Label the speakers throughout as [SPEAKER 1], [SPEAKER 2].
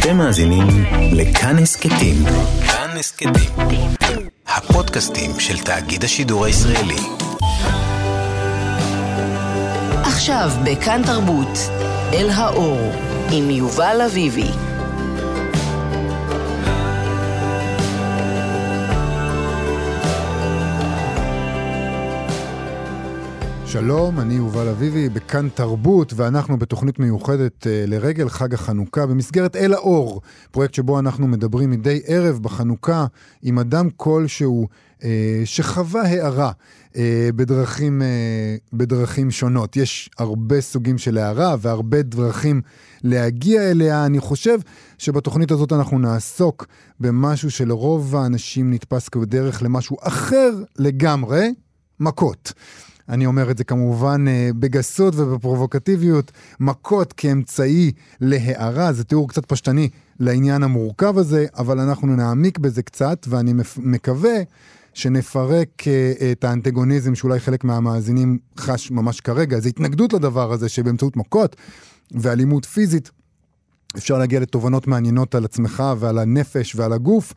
[SPEAKER 1] אתם מאזינים לכאן הסכתים. כאן הסכתים. הפודקאסטים של תאגיד השידור הישראלי.
[SPEAKER 2] עכשיו בכאן תרבות, אל האור, עם יובל אביבי.
[SPEAKER 3] שלום, אני יובל אביבי בכאן תרבות, ואנחנו בתוכנית מיוחדת uh, לרגל חג החנוכה במסגרת אל האור, פרויקט שבו אנחנו מדברים מדי ערב בחנוכה עם אדם כלשהו uh, שחווה הערה uh, בדרכים, uh, בדרכים שונות. יש הרבה סוגים של הערה והרבה דרכים להגיע אליה. אני חושב שבתוכנית הזאת אנחנו נעסוק במשהו שלרוב האנשים נתפס כבדרך למשהו אחר לגמרי, מכות. אני אומר את זה כמובן אה, בגסות ובפרובוקטיביות, מכות כאמצעי להערה, זה תיאור קצת פשטני לעניין המורכב הזה, אבל אנחנו נעמיק בזה קצת, ואני מקווה שנפרק אה, את האנטגוניזם שאולי חלק מהמאזינים חש ממש כרגע, איזו התנגדות לדבר הזה שבאמצעות מכות ואלימות פיזית אפשר להגיע לתובנות מעניינות על עצמך ועל הנפש ועל הגוף.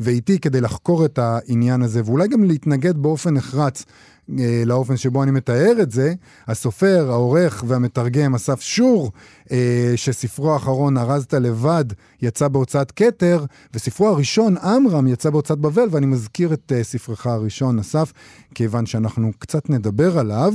[SPEAKER 3] ואיתי כדי לחקור את העניין הזה, ואולי גם להתנגד באופן נחרץ אה, לאופן שבו אני מתאר את זה, הסופר, העורך והמתרגם אסף שור, אה, שספרו האחרון, ארזת לבד, יצא בהוצאת כתר, וספרו הראשון, עמרם, יצא בהוצאת בבל, ואני מזכיר את אה, ספרך הראשון, אסף, כיוון שאנחנו קצת נדבר עליו.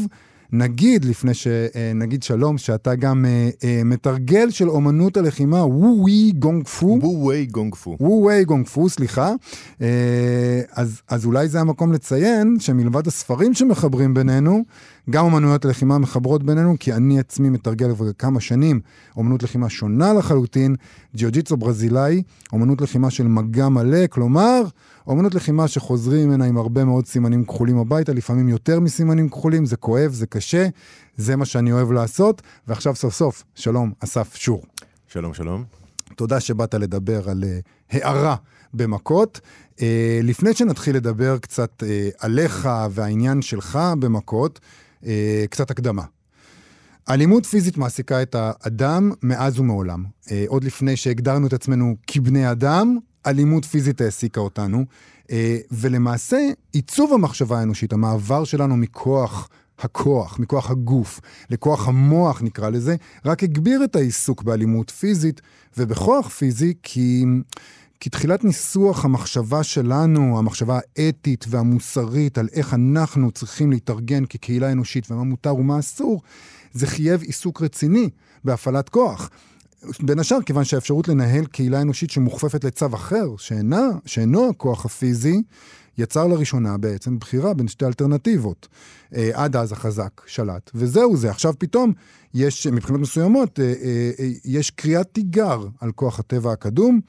[SPEAKER 3] נגיד, לפני שנגיד שלום, שאתה גם אה, אה, מתרגל של אומנות הלחימה, וו-ווי גונג פו.
[SPEAKER 4] וו-ווי גונג פו.
[SPEAKER 3] וו-ווי גונג פו, סליחה. אה, אז, אז אולי זה המקום לציין שמלבד הספרים שמחברים בינינו, גם אומנויות הלחימה מחברות בינינו, כי אני עצמי מתרגל כבר כמה שנים אומנות לחימה שונה לחלוטין, ג'יוג'יצו ברזילאי, אומנות לחימה של מגע מלא, כלומר, אומנות לחימה שחוזרים ממנה עם הרבה מאוד סימנים כחולים הביתה, לפעמים יותר מסימנים כחולים, זה כואב, זה קשה, זה מה שאני אוהב לעשות. ועכשיו סוף סוף, שלום, אסף שור.
[SPEAKER 4] שלום, שלום.
[SPEAKER 3] תודה שבאת לדבר על uh, הערה במכות. Uh, לפני שנתחיל לדבר קצת uh, עליך והעניין שלך במכות, קצת הקדמה. אלימות פיזית מעסיקה את האדם מאז ומעולם. Uh, עוד לפני שהגדרנו את עצמנו כבני אדם, אלימות פיזית העסיקה אותנו, אה, ולמעשה עיצוב המחשבה האנושית, המעבר שלנו מכוח הכוח, מכוח הגוף, לכוח המוח נקרא לזה, רק הגביר את העיסוק באלימות פיזית ובכוח פיזי, כי... כי תחילת ניסוח המחשבה שלנו, המחשבה האתית והמוסרית על איך אנחנו צריכים להתארגן כקהילה אנושית ומה מותר ומה אסור, זה חייב עיסוק רציני בהפעלת כוח. בין השאר, כיוון שהאפשרות לנהל קהילה אנושית שמוכפפת לצו אחר, שאינה, שאינו הכוח הפיזי, יצר לראשונה בעצם בחירה בין שתי אלטרנטיבות. אה, עד אז החזק שלט, וזהו זה. עכשיו פתאום יש, מבחינות מסוימות, אה, אה, אה, יש קריאת תיגר על כוח הטבע הקדום,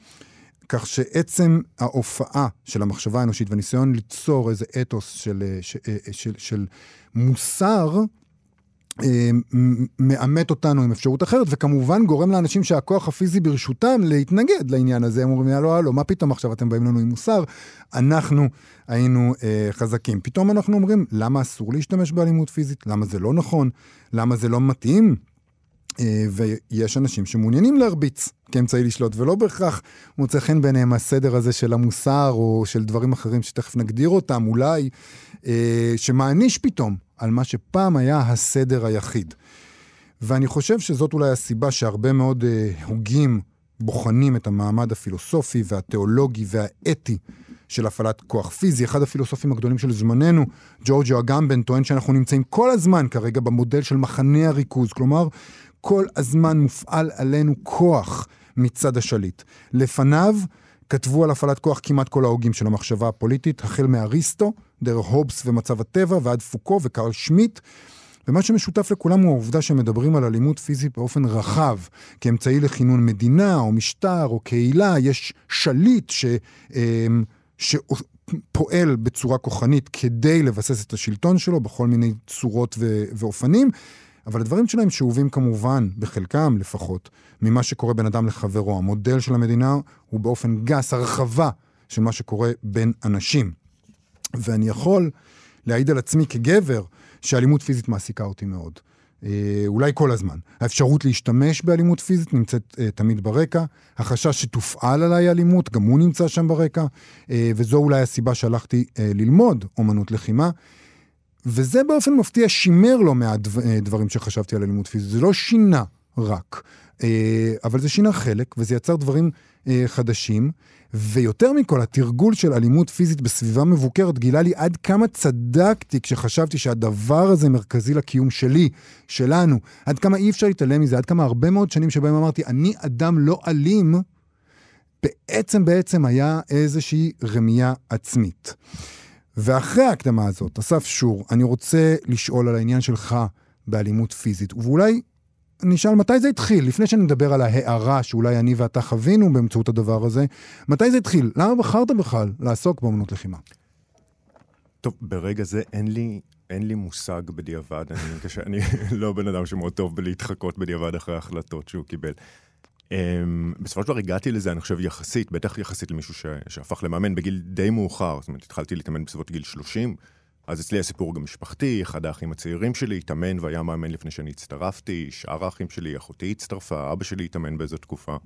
[SPEAKER 3] כך שעצם ההופעה של המחשבה האנושית והניסיון ליצור איזה אתוס של, אה, של, אה, של, של מוסר, אה, מאמת אותנו עם אפשרות אחרת, וכמובן גורם לאנשים שהכוח הפיזי ברשותם להתנגד לעניין הזה. הם אומרים, הלו, הלו, מה פתאום עכשיו אתם באים לנו עם מוסר? אנחנו היינו אה, חזקים. פתאום אנחנו אומרים, למה אסור להשתמש באלימות פיזית? למה זה לא נכון? למה זה לא מתאים? אה, ויש אנשים שמעוניינים להרביץ כאמצעי לשלוט, ולא בהכרח מוצא חן בעיניהם הסדר הזה של המוסר, או של דברים אחרים שתכף נגדיר אותם, אולי, אה, שמעניש פתאום על מה שפעם היה הסדר היחיד. ואני חושב שזאת אולי הסיבה שהרבה מאוד אה, הוגים בוחנים את המעמד הפילוסופי והתיאולוגי והאתי של הפעלת כוח פיזי. אחד הפילוסופים הגדולים של זמננו, ג'ורג'ו אגמבן, טוען שאנחנו נמצאים כל הזמן כרגע במודל של מחנה הריכוז. כלומר, כל הזמן מופעל עלינו כוח מצד השליט. לפניו כתבו על הפעלת כוח כמעט כל ההוגים של המחשבה הפוליטית, החל מאריסטו, דרך הובס ומצב הטבע, ועד פוקו וקרל שמיט. ומה שמשותף לכולם הוא העובדה שמדברים על אלימות פיזית באופן רחב, כאמצעי לכינון מדינה או משטר או קהילה, יש שליט ש... אמ, שפועל בצורה כוחנית כדי לבסס את השלטון שלו בכל מיני צורות ו... ואופנים, אבל הדברים שלהם שאובים כמובן, בחלקם לפחות, ממה שקורה בין אדם לחברו. המודל של המדינה הוא באופן גס הרחבה של מה שקורה בין אנשים. ואני יכול להעיד על עצמי כגבר שאלימות פיזית מעסיקה אותי מאוד. אה, אולי כל הזמן. האפשרות להשתמש באלימות פיזית נמצאת אה, תמיד ברקע, החשש שתופעל עליי אלימות, גם הוא נמצא שם ברקע, אה, וזו אולי הסיבה שהלכתי אה, ללמוד אומנות לחימה. וזה באופן מפתיע שימר לא מעט אה, דברים שחשבתי על אלימות פיזית. זה לא שינה רק, אה, אבל זה שינה חלק, וזה יצר דברים אה, חדשים. ויותר מכל, התרגול של אלימות פיזית בסביבה מבוקרת גילה לי עד כמה צדקתי כשחשבתי שהדבר הזה מרכזי לקיום שלי, שלנו. עד כמה אי אפשר להתעלם מזה, עד כמה הרבה מאוד שנים שבהם אמרתי, אני אדם לא אלים, בעצם בעצם היה איזושהי רמייה עצמית. ואחרי ההקדמה הזאת, אסף שור, אני רוצה לשאול על העניין שלך באלימות פיזית, ואולי נשאל מתי זה התחיל, לפני שנדבר על ההערה שאולי אני ואתה חווינו באמצעות הדבר הזה, מתי זה התחיל? למה בחרת בכלל לעסוק באמנות לחימה?
[SPEAKER 4] טוב, ברגע זה אין לי, אין לי מושג בדיעבד. אני, אני לא בן אדם שמאוד טוב בלהתחקות בדיעבד אחרי ההחלטות שהוא קיבל. Um, בסופו של דבר הגעתי לזה, אני חושב, יחסית, בטח יחסית למישהו ש, שהפך למאמן בגיל די מאוחר. זאת אומרת, התחלתי להתאמן בסביבות גיל 30. אז אצלי הסיפור גם משפחתי, אחד האחים הצעירים שלי התאמן והיה מאמן לפני שאני הצטרפתי, שאר האחים שלי, אחותי הצטרפה, אבא שלי התאמן באיזו תקופה.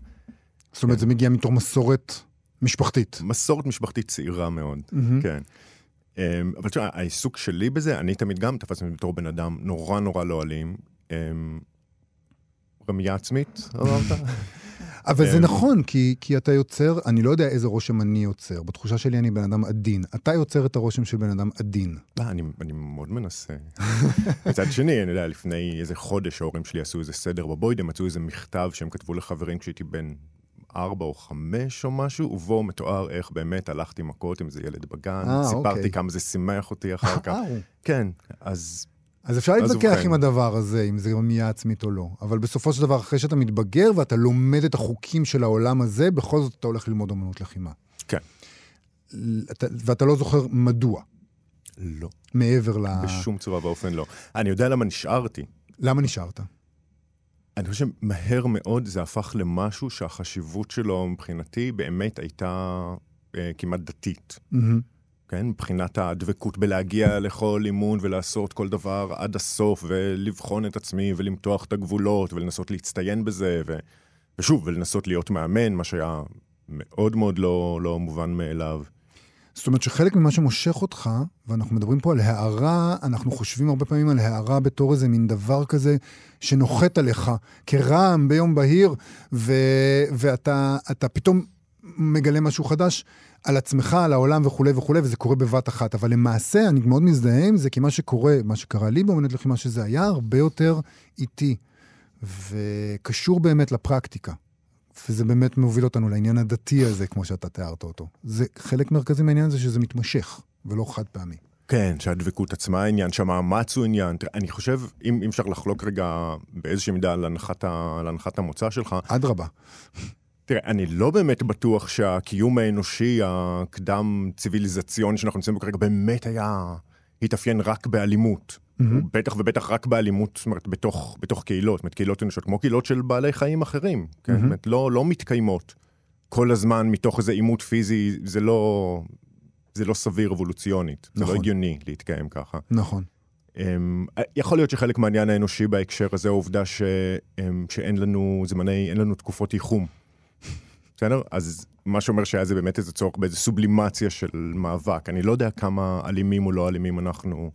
[SPEAKER 3] זאת אומרת, זה מגיע מתוך מסורת משפחתית.
[SPEAKER 4] מסורת משפחתית צעירה מאוד, mm-hmm. כן. Um, אבל תשמע, העיסוק שלי בזה, אני תמיד גם תפסתי בתור בן אדם נורא נורא לא אלים. רמייה עצמית, אמרת?
[SPEAKER 3] אבל זה נכון, כי, כי אתה יוצר, אני לא יודע איזה רושם אני יוצר. בתחושה שלי אני בן אדם עדין. אתה יוצר את הרושם של בן אדם עדין.
[SPEAKER 4] לא, אני, אני מאוד מנסה. מצד שני, אני יודע, לפני איזה חודש ההורים שלי עשו איזה סדר בבוידם, מצאו איזה מכתב שהם כתבו לחברים כשהייתי בן ארבע או חמש או משהו, ובו מתואר איך באמת הלכתי מכות עם איזה ילד בגן. 아, סיפרתי אוקיי. כמה זה שימח אותי אחר כך. כן, אז
[SPEAKER 3] אז אפשר להתווכח עם הדבר הזה, אם זה רמייה עצמית או לא. אבל בסופו של דבר, אחרי שאתה מתבגר ואתה לומד את החוקים של העולם הזה, בכל זאת אתה הולך ללמוד אמנות לחימה.
[SPEAKER 4] כן.
[SPEAKER 3] אתה, ואתה לא זוכר מדוע.
[SPEAKER 4] לא.
[SPEAKER 3] מעבר ל...
[SPEAKER 4] בשום צורה ואופן לא. אני יודע למה נשארתי.
[SPEAKER 3] למה נשארת?
[SPEAKER 4] אני חושב שמהר מאוד זה הפך למשהו שהחשיבות שלו מבחינתי באמת הייתה אה, כמעט דתית. Mm-hmm. כן? מבחינת הדבקות בלהגיע לכל אימון ולעשות כל דבר עד הסוף, ולבחון את עצמי, ולמתוח את הגבולות, ולנסות להצטיין בזה, ו... ושוב, ולנסות להיות מאמן, מה שהיה מאוד מאוד לא, לא מובן מאליו.
[SPEAKER 3] זאת אומרת שחלק ממה שמושך אותך, ואנחנו מדברים פה על הערה, אנחנו חושבים הרבה פעמים על הערה בתור איזה מין דבר כזה שנוחת עליך כרעם ביום בהיר, ו- ואתה פתאום מגלה משהו חדש. על עצמך, על העולם וכולי וכולי, וזה קורה בבת אחת. אבל למעשה, אני מאוד מזדהה עם זה, כי מה שקורה, מה שקרה לי באמנות לחימה, שזה היה הרבה יותר איטי, וקשור באמת לפרקטיקה. וזה באמת מוביל אותנו לעניין הדתי הזה, כמו שאתה תיארת אותו. זה חלק מרכזי מהעניין הזה שזה מתמשך, ולא חד פעמי.
[SPEAKER 4] כן, שהדבקות עצמה עניין, שהמאמץ הוא עניין. אני חושב, אם, אם אפשר לחלוק רגע באיזושהי מידה על הנחת, ה, על הנחת המוצא שלך...
[SPEAKER 3] אדרבה.
[SPEAKER 4] תראה, אני לא באמת בטוח שהקיום האנושי הקדם ציוויליזציוני שאנחנו נמצאים בו כרגע באמת היה, התאפיין רק באלימות. Mm-hmm. בטח ובטח רק באלימות, זאת אומרת, בתוך, בתוך קהילות, זאת אומרת, קהילות אנושיות, כמו קהילות של בעלי חיים אחרים, כן? Mm-hmm. זאת אומרת, לא, לא מתקיימות כל הזמן מתוך איזה עימות פיזי, זה לא, זה לא סביר אבולוציונית, נכון. זה לא נכון. הגיוני להתקיים ככה.
[SPEAKER 3] נכון. Um,
[SPEAKER 4] יכול להיות שחלק מהעניין האנושי בהקשר הזה, העובדה ש, um, שאין לנו זמני, אין לנו תקופות ייחום. בסדר? אז מה שאומר שהיה זה באמת איזה צורך באיזה סובלימציה של מאבק. אני לא יודע כמה אלימים או לא אלימים אנחנו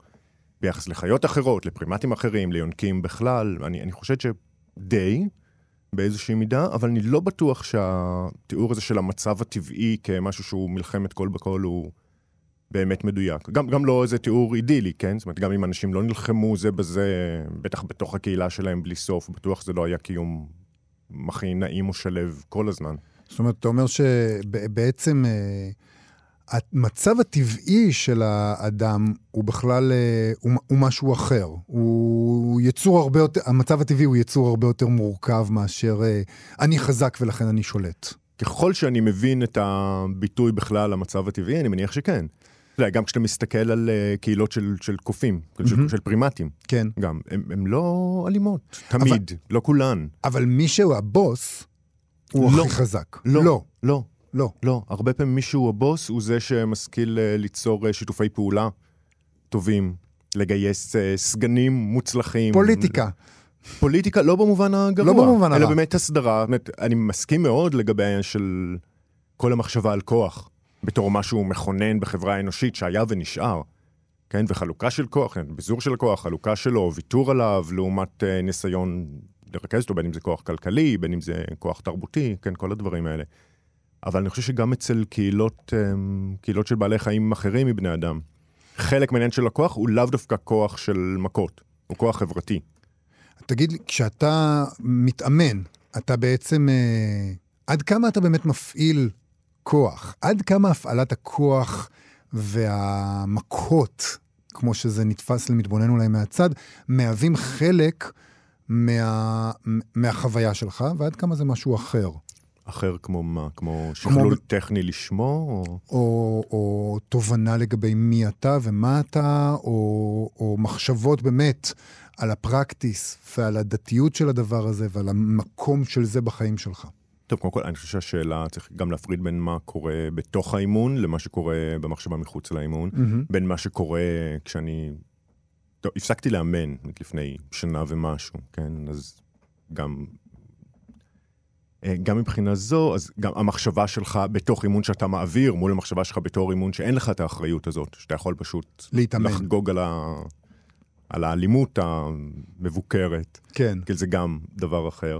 [SPEAKER 4] ביחס לחיות אחרות, לפרימטים אחרים, ליונקים בכלל. אני, אני חושב שדי, באיזושהי מידה, אבל אני לא בטוח שהתיאור הזה של המצב הטבעי כמשהו שהוא מלחמת כל בכל הוא באמת מדויק. גם, גם לא איזה תיאור אידילי, כן? זאת אומרת, גם אם אנשים לא נלחמו זה בזה, בטח בתוך הקהילה שלהם בלי סוף, בטוח זה לא היה קיום הכי נעים ושלב כל הזמן.
[SPEAKER 3] זאת אומרת, אתה אומר שבעצם אה, המצב הטבעי של האדם הוא בכלל, אה, הוא, הוא משהו אחר. הוא יצור הרבה יותר, המצב הטבעי הוא יצור הרבה יותר מורכב מאשר אה, אני חזק ולכן אני שולט.
[SPEAKER 4] ככל שאני מבין את הביטוי בכלל המצב הטבעי, אני מניח שכן. גם כשאתה מסתכל על קהילות של, של קופים, mm-hmm. של, של פרימטים,
[SPEAKER 3] כן.
[SPEAKER 4] גם, הם לא אלימות, תמיד, אבל, לא כולן.
[SPEAKER 3] אבל מי שהוא הבוס, הוא לא, הכי חזק.
[SPEAKER 4] לא, לא, לא. לא. לא. הרבה פעמים מישהו הבוס הוא זה שמשכיל uh, ליצור uh, שיתופי פעולה טובים, לגייס אה, סגנים מוצלחים.
[SPEAKER 3] פוליטיקה.
[SPEAKER 4] פוליטיקה לא במובן הגרוע,
[SPEAKER 3] לא במובן
[SPEAKER 4] אלא
[SPEAKER 3] הרע.
[SPEAKER 4] באמת הסדרה. באמת, אני מסכים מאוד לגבי העניין של כל המחשבה על כוח, בתור משהו מכונן בחברה האנושית שהיה ונשאר. כן, וחלוקה של כוח, כן, ביזור של הכוח, חלוקה שלו, ויתור עליו, לעומת אה, ניסיון לרכז אותו, בין אם זה כוח כלכלי, בין אם זה כוח תרבותי, כן, כל הדברים האלה. אבל אני חושב שגם אצל קהילות, אה, קהילות של בעלי חיים אחרים מבני אדם, חלק מהעניין של הכוח הוא לאו דווקא כוח של מכות, הוא כוח חברתי.
[SPEAKER 3] תגיד כשאתה מתאמן, אתה בעצם... אה, עד כמה אתה באמת מפעיל כוח? עד כמה הפעלת הכוח והמכות, כמו שזה נתפס למתבונן אולי מהצד, מהווים חלק מה, מהחוויה שלך, ועד כמה זה משהו אחר?
[SPEAKER 4] אחר כמו מה? כמו שכלול
[SPEAKER 3] ב-
[SPEAKER 4] טכני לשמו? או...
[SPEAKER 3] או, או תובנה לגבי מי אתה ומה אתה, או, או מחשבות באמת על הפרקטיס ועל הדתיות של הדבר הזה ועל המקום של זה בחיים שלך.
[SPEAKER 4] טוב, קודם כל, אני חושב שהשאלה, צריך גם להפריד בין מה קורה בתוך האימון למה שקורה במחשבה מחוץ לאימון, בין מה שקורה כשאני... טוב, הפסקתי לאמן לפני שנה ומשהו, כן? אז גם... אה, גם מבחינה זו, אז גם המחשבה שלך בתוך אימון שאתה מעביר, מול המחשבה שלך בתור אימון שאין לך את האחריות הזאת, שאתה יכול פשוט
[SPEAKER 3] להתאמן.
[SPEAKER 4] לחגוג על, ה... על האלימות המבוקרת.
[SPEAKER 3] כן.
[SPEAKER 4] כי זה גם דבר אחר.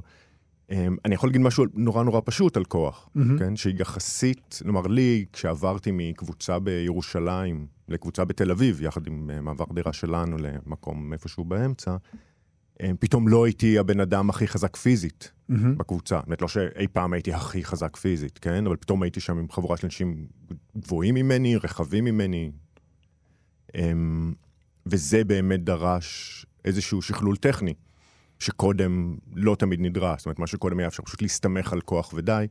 [SPEAKER 4] אמ, אני יכול להגיד משהו נורא נורא פשוט על כוח,
[SPEAKER 3] מהמם.
[SPEAKER 4] כן? שיחסית, כלומר לי, כשעברתי מקבוצה בירושלים לקבוצה בתל אביב, יחד עם אה, מעבר דירה שלנו למקום איפשהו באמצע, אמ, פתאום לא הייתי הבן אדם הכי חזק פיזית
[SPEAKER 3] מהמם.
[SPEAKER 4] בקבוצה. זאת אומרת, לא שאי פעם הייתי הכי חזק פיזית, כן? אבל פתאום הייתי שם עם חבורה של אנשים גבוהים ממני, רחבים ממני. אמ, וזה באמת דרש איזשהו שכלול טכני, שקודם לא תמיד נדרש. זאת אומרת, מה שקודם היה אפשר פשוט להסתמך על כוח ודי,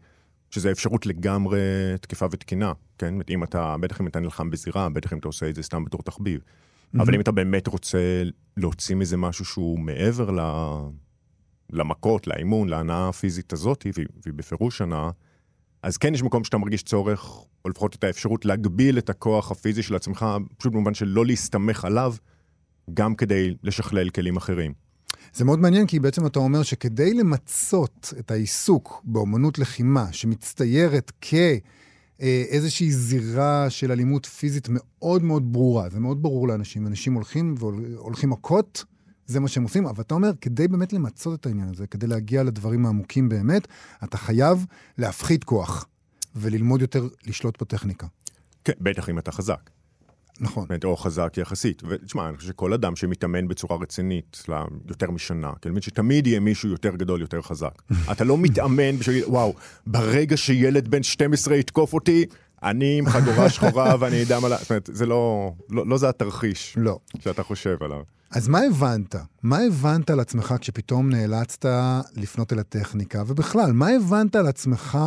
[SPEAKER 4] שזה אפשרות לגמרי תקפה ותקינה, כן? זאת אומרת, אם אתה, בטח אם אתה נלחם בזירה, בטח אם אתה עושה את זה סתם בתור תחביב. אבל אם אתה באמת רוצה להוציא מזה משהו שהוא מעבר ל... למכות, לאימון, להנאה הפיזית הזאת, והיא, והיא בפירוש הנאה, אז כן יש מקום שאתה מרגיש צורך, או לפחות את האפשרות להגביל את הכוח הפיזי של עצמך, פשוט במובן של לא להסתמך עליו, גם כדי לשכלל כלים אחרים.
[SPEAKER 3] זה מאוד מעניין, כי בעצם אתה אומר שכדי למצות את העיסוק באומנות לחימה, שמצטיירת כאיזושהי זירה של אלימות פיזית מאוד מאוד ברורה, זה מאוד ברור לאנשים, אנשים הולכים והולכים מכות, זה מה שהם עושים, אבל אתה אומר, כדי באמת למצות את העניין הזה, כדי להגיע לדברים העמוקים באמת, אתה חייב להפחית כוח וללמוד יותר לשלוט בטכניקה.
[SPEAKER 4] כן, בטח אם אתה חזק.
[SPEAKER 3] נכון.
[SPEAKER 4] אומרת, או חזק יחסית. ותשמע, אני חושב שכל אדם שמתאמן בצורה רצינית ליותר משנה, כי אני מבין שתמיד יהיה מישהו יותר גדול, יותר חזק. אתה לא מתאמן בשביל, וואו, ברגע שילד בן 12 יתקוף אותי, אני עם חגורה שחורה ואני אדע מה... לה-" זאת אומרת, זה לא, לא, לא זה התרחיש
[SPEAKER 3] לא.
[SPEAKER 4] שאתה חושב עליו.
[SPEAKER 3] אז מה הבנת? מה הבנת על עצמך כשפתאום נאלצת לפנות אל הטכניקה? ובכלל, מה הבנת על עצמך,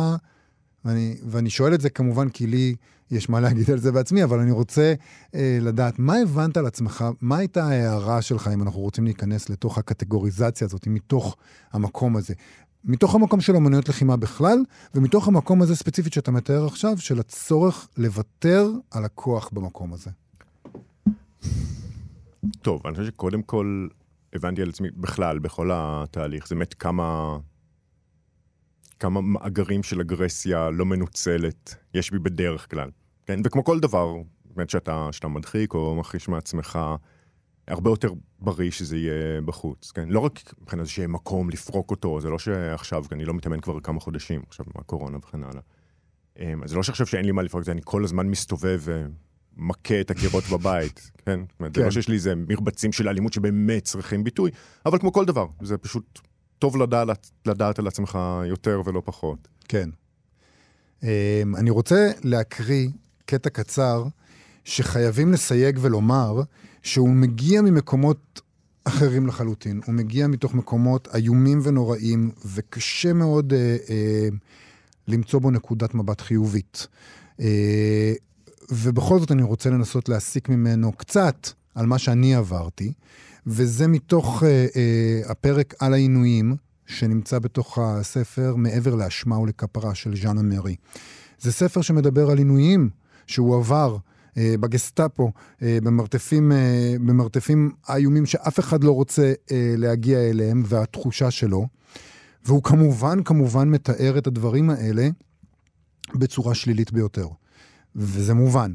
[SPEAKER 3] ואני, ואני שואל את זה כמובן כי לי יש מה להגיד על זה בעצמי, אבל אני רוצה אה, לדעת, מה הבנת על עצמך? מה הייתה ההערה שלך, אם אנחנו רוצים להיכנס לתוך הקטגוריזציה הזאת, מתוך המקום הזה? מתוך המקום של אמנויות לחימה בכלל, ומתוך המקום הזה ספציפית שאתה מתאר עכשיו, של הצורך לוותר על הכוח במקום הזה.
[SPEAKER 4] טוב, אני חושב שקודם כל הבנתי על עצמי בכלל, בכל התהליך, זה באמת כמה, כמה מאגרים של אגרסיה לא מנוצלת יש בי בדרך כלל. כן? וכמו כל דבר, באמת שאתה, שאתה מדחיק או מכחיש מעצמך, הרבה יותר בריא שזה יהיה בחוץ, כן? לא רק מבחינת זה שיהיה מקום לפרוק אותו, זה לא שעכשיו, אני לא מתאמן כבר כמה חודשים, עכשיו מהקורונה וכן הלאה. אמ, אז זה לא שעכשיו שאין לי מה לפרוק את זה, אני כל הזמן מסתובב ומכה את הקירות בבית, כן? אומרת, זה
[SPEAKER 3] כן.
[SPEAKER 4] לא שיש לי איזה מרבצים של אלימות שבאמת צריכים ביטוי, אבל כמו כל דבר, זה פשוט טוב לדעת, לדעת על עצמך יותר ולא פחות.
[SPEAKER 3] כן. Um, אני רוצה להקריא קטע קצר שחייבים לסייג ולומר שהוא מגיע ממקומות אחרים לחלוטין. הוא מגיע מתוך מקומות איומים ונוראים, וקשה מאוד uh, uh, למצוא בו נקודת מבט חיובית. Uh, ובכל זאת אני רוצה לנסות להסיק ממנו קצת על מה שאני עברתי, וזה מתוך uh, uh, הפרק על העינויים, שנמצא בתוך הספר מעבר לאשמה ולכפרה של ז'אנה מרי. זה ספר שמדבר על עינויים שהוא עבר אה, בגסטאפו, אה, במרתפים, אה, במרתפים איומים שאף אחד לא רוצה אה, להגיע אליהם, והתחושה שלו. והוא כמובן, כמובן מתאר את הדברים האלה בצורה שלילית ביותר. וזה מובן.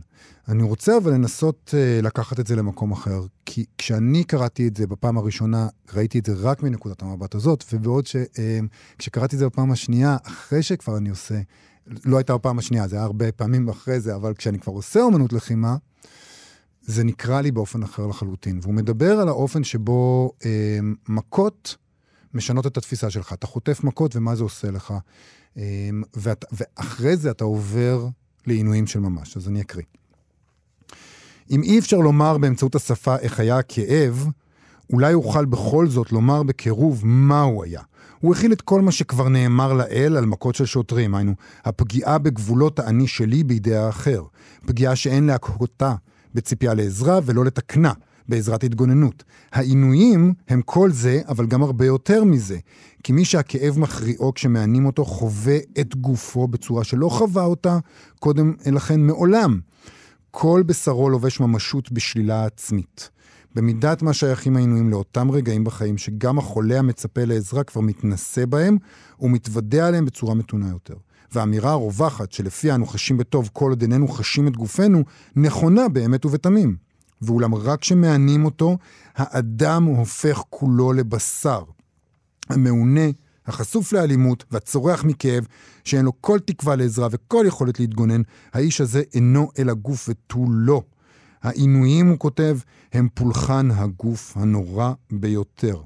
[SPEAKER 3] אני רוצה אבל לנסות uh, לקחת את זה למקום אחר, כי כשאני קראתי את זה בפעם הראשונה, ראיתי את זה רק מנקודת המבט הזאת, ובעוד שכשקראתי uh, את זה בפעם השנייה, אחרי שכבר אני עושה, לא הייתה בפעם השנייה, זה היה הרבה פעמים אחרי זה, אבל כשאני כבר עושה אומנות לחימה, זה נקרא לי באופן אחר לחלוטין. והוא מדבר על האופן שבו uh, מכות משנות את התפיסה שלך. אתה חוטף מכות ומה זה עושה לך. Um, ואת, ואחרי זה אתה עובר לעינויים של ממש. אז אני אקריא. אם אי אפשר לומר באמצעות השפה איך היה הכאב, אולי אוכל בכל זאת לומר בקירוב מה הוא היה. הוא הכיל את כל מה שכבר נאמר לאל על מכות של שוטרים, היינו, הפגיעה בגבולות האני שלי בידי האחר. פגיעה שאין להכותה בציפייה לעזרה ולא לתקנה, בעזרת התגוננות. העינויים הם כל זה, אבל גם הרבה יותר מזה. כי מי שהכאב מכריעו כשמענים אותו חווה את גופו בצורה שלא חווה אותה קודם לכן מעולם. כל בשרו לובש ממשות בשלילה עצמית. במידת מה שייכים העינויים לאותם רגעים בחיים שגם החולה המצפה לעזרה כבר מתנשא בהם ומתוודע עליהם בצורה מתונה יותר. והאמירה הרווחת שלפיה אנו חשים בטוב כל עוד איננו חשים את גופנו, נכונה באמת ובתמים. ואולם רק כשמענים אותו, האדם הופך כולו לבשר. המעונה, החשוף לאלימות והצורח מכאב, שאין לו כל תקווה לעזרה וכל יכולת להתגונן, האיש הזה אינו אלא גוף ותו לא. העינויים, הוא כותב, הם פולחן הגוף הנורא ביותר.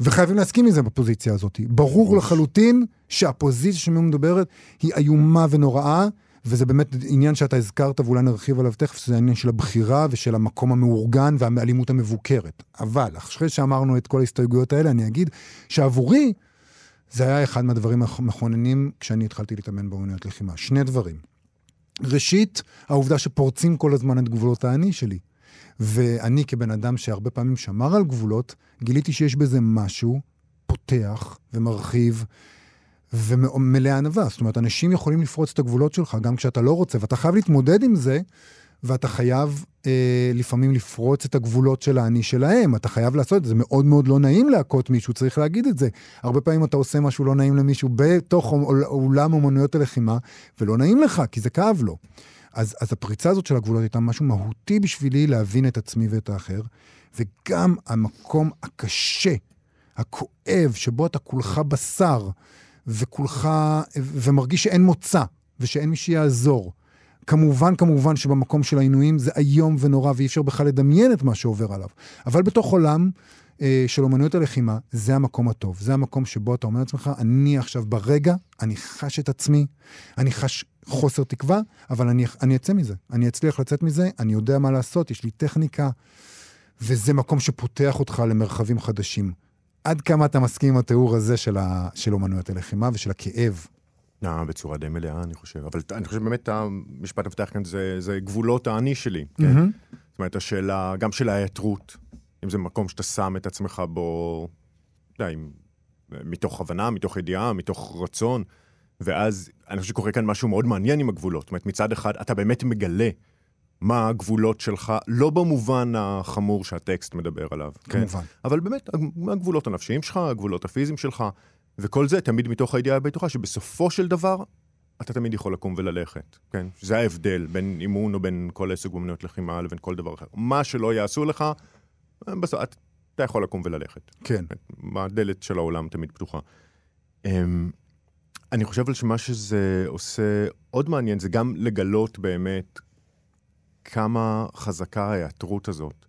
[SPEAKER 3] וחייבים להסכים עם זה בפוזיציה הזאת. ברור לחלוטין שהפוזיציה שמי מדברת היא איומה ונוראה, וזה באמת עניין שאתה הזכרת ואולי נרחיב עליו תכף, זה העניין של הבחירה ושל המקום המאורגן והאלימות המבוקרת. אבל אחרי שאמרנו את כל ההסתייגויות האלה, אני אגיד שעבורי זה היה אחד מהדברים המכוננים כשאני התחלתי להתאמן באומנויות לחימה. שני דברים. ראשית, העובדה שפורצים כל הזמן את גבולות האני שלי. ואני כבן אדם שהרבה פעמים שמר על גבולות, גיליתי שיש בזה משהו פותח ומרחיב ומלא ענווה. זאת אומרת, אנשים יכולים לפרוץ את הגבולות שלך גם כשאתה לא רוצה, ואתה חייב להתמודד עם זה, ואתה חייב אה, לפעמים לפרוץ את הגבולות של האני שלהם. אתה חייב לעשות את זה. זה מאוד מאוד לא נעים להכות מישהו, צריך להגיד את זה. הרבה פעמים אתה עושה משהו לא נעים למישהו בתוך אולם אומנויות הלחימה, ולא נעים לך, כי זה כאב לו. אז, אז הפריצה הזאת של הגבולות הייתה משהו מהותי בשבילי להבין את עצמי ואת האחר, וגם המקום הקשה, הכואב, שבו אתה כולך בשר, וכולך, ומרגיש שאין מוצא, ושאין מי שיעזור. כמובן, כמובן שבמקום של העינויים זה איום ונורא, ואי אפשר בכלל לדמיין את מה שעובר עליו. אבל בתוך עולם אה, של אומנויות הלחימה, זה המקום הטוב. זה המקום שבו אתה אומר לעצמך, אני עכשיו ברגע, אני חש את עצמי, אני חש חוסר תקווה, אבל אני, אני אצא מזה. אני אצליח לצאת מזה, אני יודע מה לעשות, יש לי טכניקה, וזה מקום שפותח אותך למרחבים חדשים. עד כמה אתה מסכים עם התיאור הזה של, ה, של אומנויות הלחימה ושל הכאב?
[SPEAKER 4] אה, בצורה די מלאה, אני חושב. אבל אני חושב באמת המשפט המפתח כאן זה, זה גבולות האני שלי, כן? Mm-hmm. זאת אומרת, השאלה, גם של ההיעתרות, אם זה מקום שאתה שם את עצמך בו, אתה יודע, מתוך הבנה, מתוך ידיעה, מתוך רצון, ואז אני חושב שקורה כאן משהו מאוד מעניין עם הגבולות. זאת אומרת, מצד אחד, אתה באמת מגלה מה הגבולות שלך, לא במובן החמור שהטקסט מדבר עליו.
[SPEAKER 3] כן? כמובן. כן?
[SPEAKER 4] אבל באמת, הגבולות הנפשיים שלך, הגבולות הפיזיים שלך, וכל זה תמיד מתוך הידיעה הבטוחה שבסופו של דבר, אתה תמיד יכול לקום וללכת, כן? זה ההבדל בין אימון או בין כל עסק באמנויות לחימה לבין כל דבר אחר. מה שלא יעשו לך, בסוף אתה יכול לקום וללכת.
[SPEAKER 3] כן.
[SPEAKER 4] הדלת של העולם תמיד פתוחה. אמ, אני חושב על שמה שזה עושה עוד מעניין, זה גם לגלות באמת כמה חזקה ההיעתרות הזאת.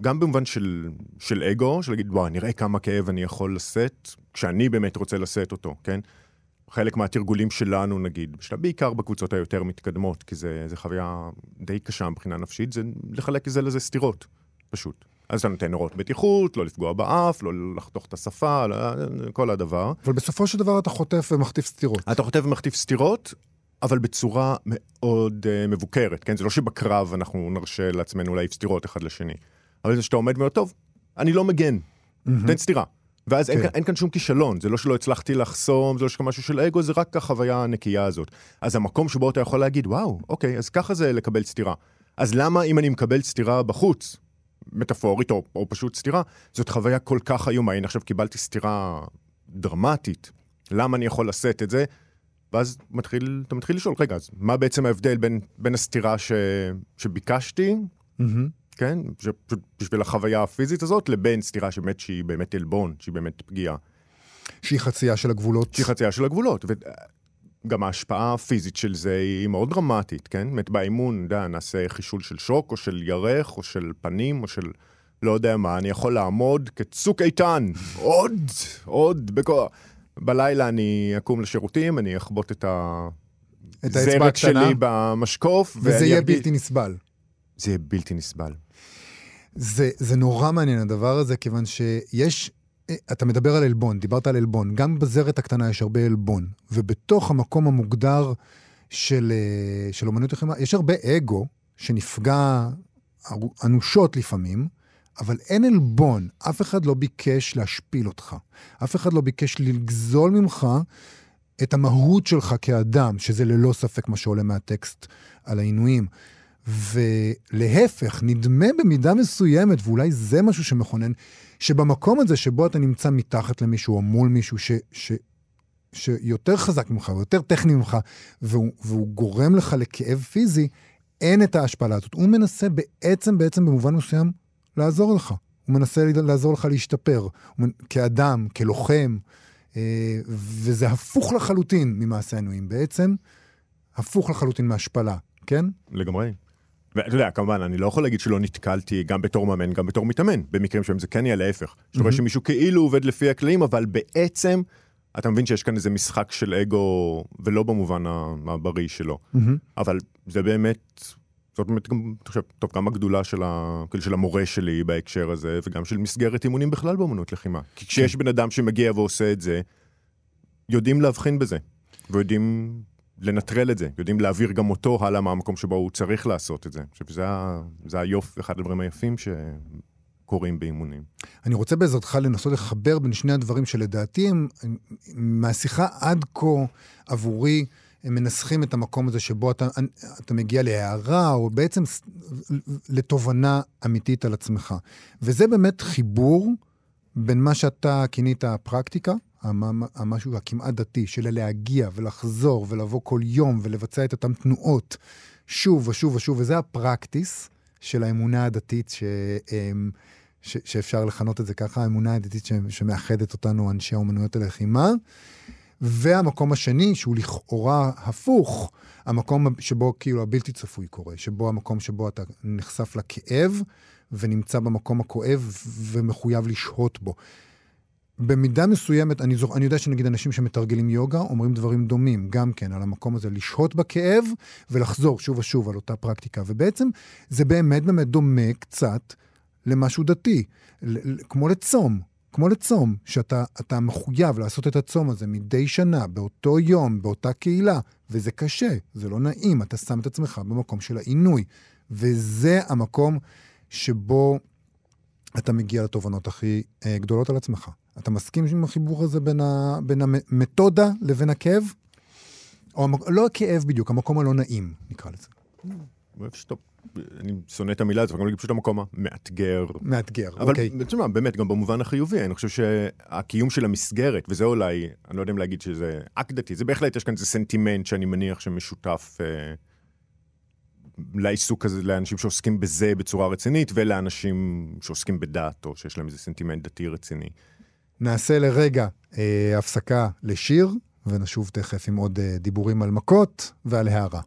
[SPEAKER 4] גם במובן של, של אגו, של להגיד, וואו, נראה כמה כאב אני יכול לשאת, כשאני באמת רוצה לשאת אותו, כן? חלק מהתרגולים שלנו, נגיד, בשביל, בעיקר בקבוצות היותר מתקדמות, כי זה חוויה די קשה מבחינה נפשית, זה לחלק זה לזה סתירות, פשוט. אז אתה נותן נורות בטיחות, לא לפגוע באף, לא לחתוך את השפה, לא, כל הדבר.
[SPEAKER 3] אבל בסופו של דבר אתה חוטף ומחטיף סתירות.
[SPEAKER 4] אתה חוטף ומחטיף סתירות, אבל בצורה מאוד uh, מבוקרת, כן? זה לא שבקרב אנחנו נרשה לעצמנו להעיף סתירות אחד לשני. אבל זה שאתה עומד מאוד טוב, אני לא מגן, mm-hmm. תן סתירה. ואז אין,
[SPEAKER 3] כן.
[SPEAKER 4] כאן- אין כאן שום כישלון, זה לא שלא הצלחתי לחסום, זה לא שמשהו של אגו, זה רק החוויה הנקייה הזאת. אז המקום שבו אתה יכול להגיד, וואו, אוקיי, אז ככה זה לקבל סטירה. אז למה אם אני מקבל סטירה בחוץ, מטאפורית או, או פשוט סטירה, זאת חוויה כל כך איומה. הנה עכשיו קיבלתי סטירה דרמטית, למה אני יכול לשאת את זה? ואז מתחיל, אתה מתחיל לשאול, רגע, אז מה בעצם ההבדל בין, בין הסטירה ש, שביקשתי,
[SPEAKER 3] מהמם.
[SPEAKER 4] כן, ש, פשוט בשביל החוויה הפיזית הזאת, לבין סטירה שבאמת שהיא באמת עלבון, שהיא באמת פגיעה.
[SPEAKER 3] שהיא חצייה של הגבולות.
[SPEAKER 4] שהיא חצייה של הגבולות. וגם ההשפעה הפיזית של זה היא מאוד דרמטית, כן? באמת באימון, אתה יודע, נעשה חישול של שוק, או של ירך, או של פנים, או של לא יודע מה, אני יכול לעמוד כצוק איתן, עוד, עוד, בכוח. בלילה אני אקום לשירותים, אני אחבוט את
[SPEAKER 3] את האצבע הקטנה,
[SPEAKER 4] שלי במשקוף,
[SPEAKER 3] וזה יהיה
[SPEAKER 4] ארגיש-
[SPEAKER 3] בלתי נסבל.
[SPEAKER 4] זה יהיה בלתי נסבל.
[SPEAKER 3] זה, זה נורא מעניין הדבר הזה, כיוון שיש, אתה מדבר על עלבון, דיברת על עלבון, גם בזרת הקטנה יש הרבה עלבון, ובתוך המקום המוגדר של, אה, של אומנות לחימה, יש הרבה אגו שנפגע אנושות לפעמים, אבל אין עלבון, אף אחד לא ביקש להשפיל אותך, אף אחד לא ביקש לגזול ממך את המהות שלך כאדם, שזה ללא ספק מה שעולה מהטקסט על העינויים. ולהפך, נדמה במידה מסוימת, ואולי זה משהו שמכונן, שבמקום הזה שבו אתה נמצא מתחת למישהו או מול מישהו ש, ש, שיותר חזק ממך, או יותר טכני ממך, והוא, והוא גורם לך לכאב פיזי, אין את ההשפלה הזאת. הוא מנסה בעצם, בעצם במובן מסוים, לעזור לך. הוא מנסה לעזור לך להשתפר, כאדם, כלוחם, אה, וזה הפוך לחלוטין ממעשה עינויים. בעצם, הפוך לחלוטין מהשפלה, כן?
[SPEAKER 4] לגמרי. ואתה יודע, כמובן, אני לא יכול להגיד שלא נתקלתי גם בתור מאמן, גם בתור מתאמן, במקרים שבהם זה כן יהיה להפך. שאתה רואה שמישהו כאילו עובד לפי הכללים, אבל בעצם, אתה מבין שיש כאן איזה משחק של אגו, ולא במובן הבריא שלו. אבל זה באמת, זאת באמת גם, חושב, טוב, גם הגדולה של, ה, כאילו של המורה שלי בהקשר הזה, וגם של מסגרת אימונים בכלל באמנות לחימה. כי כשיש בן אדם שמגיע ועושה את זה, יודעים להבחין בזה, ויודעים לנטרל את זה, יודעים להעביר גם אותו הלאה מהמקום שבו הוא צריך לעשות את זה. אני חושב שזה היופי, אחד הדברים היפים שקורים באימונים.
[SPEAKER 3] אני רוצה בעזרתך לנסות לחבר בין שני הדברים שלדעתי הם מהשיחה עד כה עבורי, הם מנסחים את המקום הזה שבו אתה, אתה מגיע להערה, או בעצם לתובנה אמיתית על עצמך. וזה באמת חיבור בין מה שאתה כינית הפרקטיקה, המ- המשהו הכמעט דתי, של להגיע ולחזור ולבוא כל יום ולבצע את אותן תנועות שוב ושוב ושוב, וזה הפרקטיס של האמונה הדתית ש... אמ, ש, שאפשר לכנות את זה ככה, האמונה הדתית ש, שמאחדת אותנו, אנשי האומנויות הלחימה. והמקום השני, שהוא לכאורה הפוך, המקום שבו כאילו הבלתי צפוי קורה, שבו המקום שבו אתה נחשף לכאב ונמצא במקום הכואב ומחויב לשהות בו. במידה מסוימת, אני, זוכ... אני יודע שנגיד אנשים שמתרגלים יוגה אומרים דברים דומים, גם כן, על המקום הזה, לשהות בכאב ולחזור שוב ושוב על אותה פרקטיקה. ובעצם זה באמת באמת דומה קצת למשהו דתי, כמו לצום. כמו לצום, שאתה אתה מחויב לעשות את הצום הזה מדי שנה, באותו יום, באותה קהילה, וזה קשה, זה לא נעים, אתה שם את עצמך במקום של העינוי. וזה המקום שבו אתה מגיע לתובנות הכי אה, גדולות על עצמך. אתה מסכים עם החיבור הזה בין, ה, בין המתודה לבין הכאב? או המק... לא הכאב בדיוק, המקום הלא נעים, נקרא לזה.
[SPEAKER 4] אני שונא את המילה הזאת, אבל אני אגיד פשוט המקום המאתגר.
[SPEAKER 3] מאתגר,
[SPEAKER 4] אבל
[SPEAKER 3] אוקיי.
[SPEAKER 4] תשמע, באמת, גם במובן החיובי, אני חושב שהקיום של המסגרת, וזה אולי, אני לא יודע אם להגיד שזה אקט דתי, זה בהחלט, יש כאן איזה סנטימנט שאני מניח שמשותף אה, לעיסוק הזה, לאנשים שעוסקים בזה בצורה רצינית, ולאנשים שעוסקים בדת, או שיש להם איזה סנטימנט דתי רציני.
[SPEAKER 3] נעשה לרגע אה, הפסקה לשיר, ונשוב תכף עם עוד אה, דיבורים על מכות ועל הערה.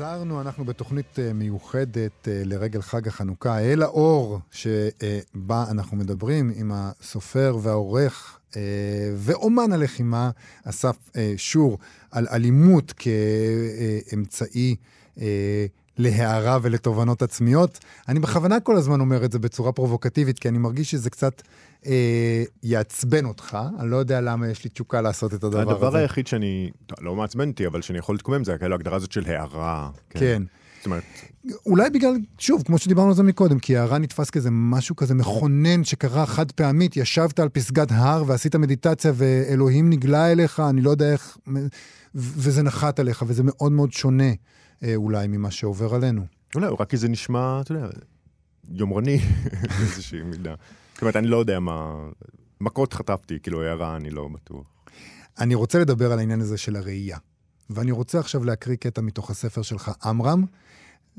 [SPEAKER 3] חזרנו, אנחנו בתוכנית אה, מיוחדת אה, לרגל חג החנוכה, אל האור, שבה אנחנו מדברים עם הסופר והעורך אה, ואומן הלחימה, אסף אה, שור, על אלימות כאמצעי אה, להערה ולתובנות עצמיות. אני בכוונה כל הזמן אומר את זה בצורה פרובוקטיבית, כי אני מרגיש שזה קצת אה, יעצבן אותך. אני לא יודע למה יש לי תשוקה לעשות את הדבר הזה.
[SPEAKER 4] הדבר היחיד שאני, טוב, לא מעצבן אותי, אבל שאני יכול להתקומם, זה כאילו ההגדרה הזאת של הערה.
[SPEAKER 3] כן.
[SPEAKER 4] זאת אומרת,
[SPEAKER 3] אולי בגלל, שוב, כמו שדיברנו על זה מקודם, כי הערה נתפס כאיזה משהו כזה מכונן שקרה חד פעמית, ישבת על פסגת הר ועשית מדיטציה ואלוהים נגלה אליך, אני לא יודע איך, וזה נחת עליך, וזה מאוד מאוד שונה אולי ממה שעובר עלינו.
[SPEAKER 4] אולי, רק כי זה נשמע, אתה יודע, יומרני באיזושהי מידה. זאת אומרת, אני לא יודע מה... מכות חטפתי, כאילו הערה, אני לא בטוח.
[SPEAKER 3] אני רוצה לדבר על העניין הזה של הראייה, ואני רוצה עכשיו להקריא קטע מתוך הספר שלך, עמרם.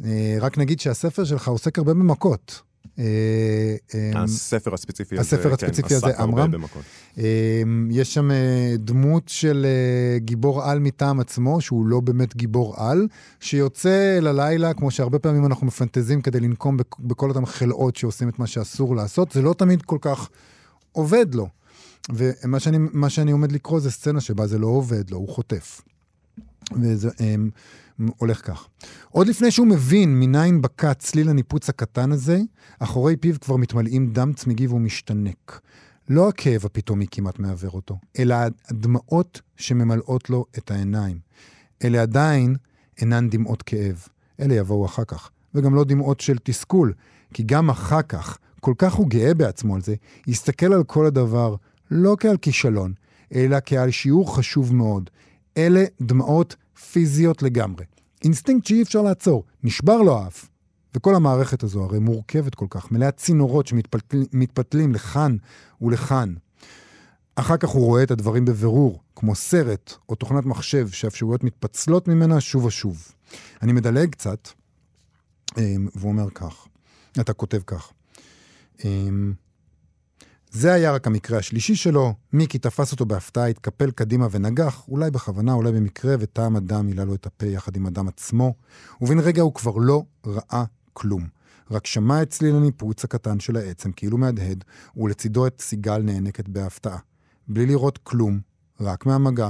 [SPEAKER 3] אה, רק נגיד שהספר שלך עוסק הרבה במכות. אה, אה,
[SPEAKER 4] הספר הספציפי הזה,
[SPEAKER 3] הספר הספציפי הזה, עמרם. אמ, יש שם אה, דמות של אה, גיבור על מטעם עצמו, שהוא לא באמת גיבור על, שיוצא ללילה, כמו שהרבה פעמים אנחנו מפנטזים כדי לנקום בכ- בכל אותם חלאות שעושים את מה שאסור לעשות, זה לא תמיד כל כך עובד לו. ומה שאני, שאני עומד לקרוא זה סצנה שבה זה לא עובד לו, הוא חוטף. וזה um, הולך כך. עוד לפני שהוא מבין מניין בקע צליל הניפוץ הקטן הזה, אחורי פיו כבר מתמלאים דם צמיגי והוא משתנק. לא הכאב הפתאומי כמעט מעוור אותו, אלא הדמעות שממלאות לו את העיניים. אלה עדיין אינן דמעות כאב, אלה יבואו אחר כך. וגם לא דמעות של תסכול, כי גם אחר כך, כל כך הוא גאה בעצמו על זה, יסתכל על כל הדבר לא כעל כישלון, אלא כעל שיעור חשוב מאוד. אלה דמעות פיזיות לגמרי. אינסטינקט שאי אפשר לעצור, נשבר לו האף. וכל המערכת הזו הרי מורכבת כל כך, מלאה צינורות שמתפתלים לכאן ולכאן. אחר כך הוא רואה את הדברים בבירור, כמו סרט או תוכנת מחשב שהאפשרויות מתפצלות ממנה שוב ושוב. אני מדלג קצת, אמ, והוא אומר כך, אתה כותב כך. זה היה רק המקרה השלישי שלו, מיקי תפס אותו בהפתעה, התקפל קדימה ונגח, אולי בכוונה, אולי במקרה, וטעם הדם מילא לו את הפה יחד עם הדם עצמו, ובן רגע הוא כבר לא ראה כלום. רק שמע את צליל הניפוץ הקטן של העצם כאילו מהדהד, ולצידו את סיגל נאנקת בהפתעה. בלי לראות כלום, רק מהמגע.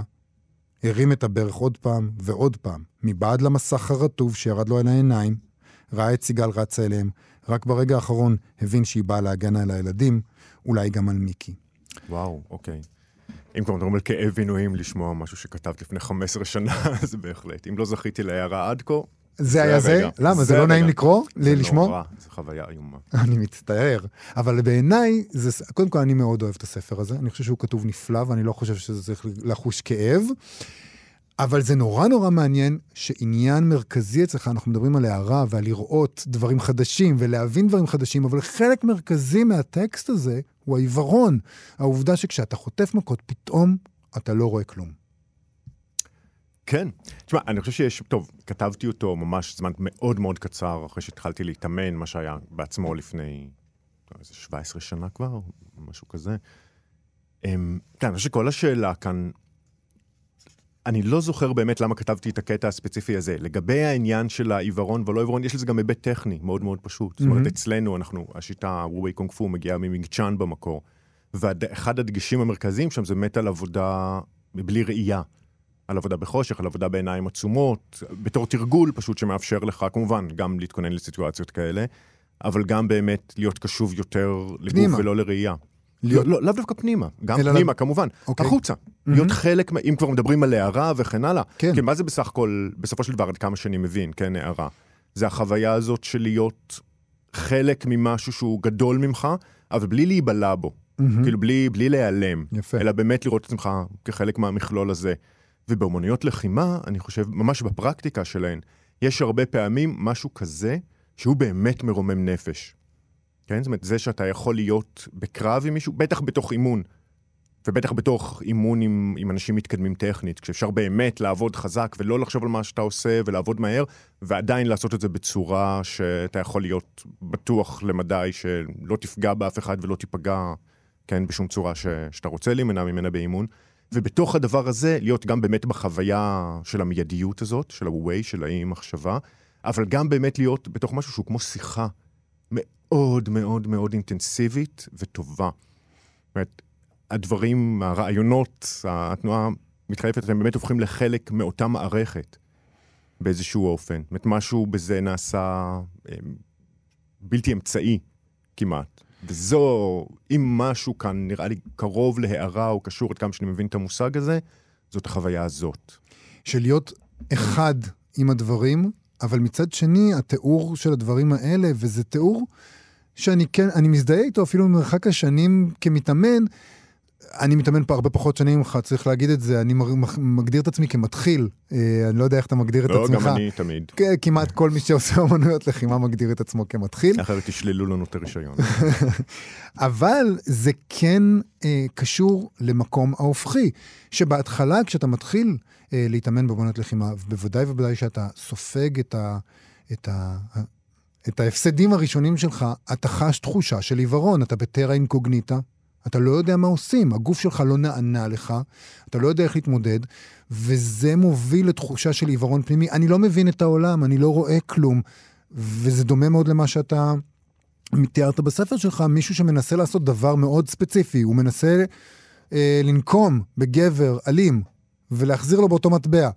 [SPEAKER 3] הרים את הברך עוד פעם ועוד פעם, מבעד למסך הרטוב שירד לו אל העיניים. ראה את סיגל רצה אליהם, רק ברגע האחרון הבין שהיא באה להגן על הילדים, אולי גם על מיקי.
[SPEAKER 4] וואו, אוקיי. אם כבר מדברים על כאב עינויים, לשמוע משהו שכתבת לפני 15 שנה, אז בהחלט. אם לא זכיתי להערה עד כה,
[SPEAKER 3] זה היה זה? למה? זה לא. נעים לקרוא?
[SPEAKER 4] זה? נורא, זו חוויה איומה.
[SPEAKER 3] אני מצטער. אבל בעיניי, זה, קודם כל, אני מאוד אוהב את הספר הזה. אני חושב שהוא כתוב נפלא, ואני לא חושב שזה צריך לחוש כאב. אבל זה נורא נורא מעניין שעניין מרכזי אצלך, אנחנו מדברים על הערה ועל לראות דברים חדשים ולהבין דברים חדשים, אבל חלק מרכזי מהטקסט הזה הוא העיוורון. העובדה שכשאתה חוטף מכות, פתאום אתה לא רואה כלום.
[SPEAKER 4] כן. תשמע, אני חושב שיש, טוב, כתבתי אותו ממש זמן מאוד מאוד קצר אחרי שהתחלתי להתאמן, מה שהיה בעצמו לפני לא, איזה 17 שנה כבר, משהו כזה. אמ, כן, אני חושב שכל השאלה כאן, אני לא זוכר באמת למה כתבתי את הקטע הספציפי הזה. לגבי העניין של העיוורון ולא עיוורון, יש לזה גם היבט טכני מאוד מאוד פשוט. זאת אומרת, אצלנו, אנחנו, השיטה ווי קונג פו מגיעה ממינגצ'אן במקור, ואחד הדגשים המרכזיים שם זה באמת על עבודה בלי ראייה. על עבודה בחושך, על עבודה בעיניים עצומות, בתור תרגול פשוט שמאפשר לך, כמובן, גם להתכונן לסיטואציות כאלה, אבל גם באמת להיות קשוב יותר לגוף
[SPEAKER 3] פנימה.
[SPEAKER 4] ולא לראייה.
[SPEAKER 3] להיות-
[SPEAKER 4] לא, לא, לאו דווקא פנימה, גם
[SPEAKER 3] אלא
[SPEAKER 4] פנימה, כמובן,
[SPEAKER 3] אוקיי.
[SPEAKER 4] החוצה. להיות חלק, אם כבר מדברים על הערה וכן הלאה,
[SPEAKER 3] כן.
[SPEAKER 4] כן, מה זה בסך הכל, בסופו של דבר, עד כמה שאני מבין, כן, הערה? זה החוויה הזאת של להיות חלק ממשהו שהוא גדול ממך, אבל בלי להיבלע בו. כאילו, בלי, בלי להיעלם.
[SPEAKER 3] יפה.
[SPEAKER 4] אלא באמת לראות את עצמך כחלק מהמכלול הזה. ובאמנויות לחימה, אני חושב, ממש בפרקטיקה שלהן, יש הרבה פעמים משהו כזה שהוא באמת מרומם נפש. כן? זאת אומרת, זה שאתה יכול להיות בקרב עם מישהו, בטח בתוך אימון, ובטח בתוך אימון עם, עם אנשים מתקדמים טכנית, כשאפשר באמת לעבוד חזק ולא לחשוב על מה שאתה עושה ולעבוד מהר, ועדיין לעשות את זה בצורה שאתה יכול להיות בטוח למדי שלא תפגע באף אחד ולא תיפגע, כן, בשום צורה ש, שאתה רוצה להימנע ממנה באימון. ובתוך הדבר הזה, להיות גם באמת בחוויה של המיידיות הזאת, של ה-way, של האי-מחשבה, אבל גם באמת להיות בתוך משהו שהוא כמו שיחה מאוד מאוד מאוד אינטנסיבית וטובה. זאת אומרת, הדברים, הרעיונות, התנועה מתחלפת, הם באמת הופכים לחלק מאותה מערכת באיזשהו אופן. זאת אומרת, משהו בזה נעשה אה, בלתי אמצעי כמעט. וזו, אם משהו כאן נראה לי קרוב להערה או קשור עד כמה שאני מבין את המושג הזה, זאת החוויה הזאת.
[SPEAKER 3] של להיות אחד עם הדברים, אבל מצד שני, התיאור של הדברים האלה, וזה תיאור שאני כן, אני מזדהה איתו אפילו ממרחק השנים כמתאמן, אני מתאמן פה הרבה פחות שנים ממך, צריך להגיד את זה, אני מגדיר את עצמי כמתחיל, אה, אני לא יודע איך אתה מגדיר את
[SPEAKER 4] לא,
[SPEAKER 3] עצמך.
[SPEAKER 4] גם אני תמיד.
[SPEAKER 3] כמעט כל מי שעושה אמנויות לחימה מגדיר את עצמו כמתחיל.
[SPEAKER 4] אחרת תשללו לנו את הרישיון.
[SPEAKER 3] אבל זה כן אה, קשור למקום ההופכי, שבהתחלה כשאתה מתחיל אה, להתאמן באמנות לחימה, בוודאי ובוודאי שאתה סופג את, ה, את, ה, את ההפסדים הראשונים שלך, אתה חש תחושה של עיוורון, אתה בטרה אינקוגניטה, אתה לא יודע מה עושים, הגוף שלך לא נענה לך, אתה לא יודע איך להתמודד, וזה מוביל לתחושה של עיוורון פנימי. אני לא מבין את העולם, אני לא רואה כלום, וזה דומה מאוד למה שאתה תיארת בספר שלך, מישהו שמנסה לעשות דבר מאוד ספציפי, הוא מנסה אה, לנקום בגבר אלים ולהחזיר לו באותו מטבע.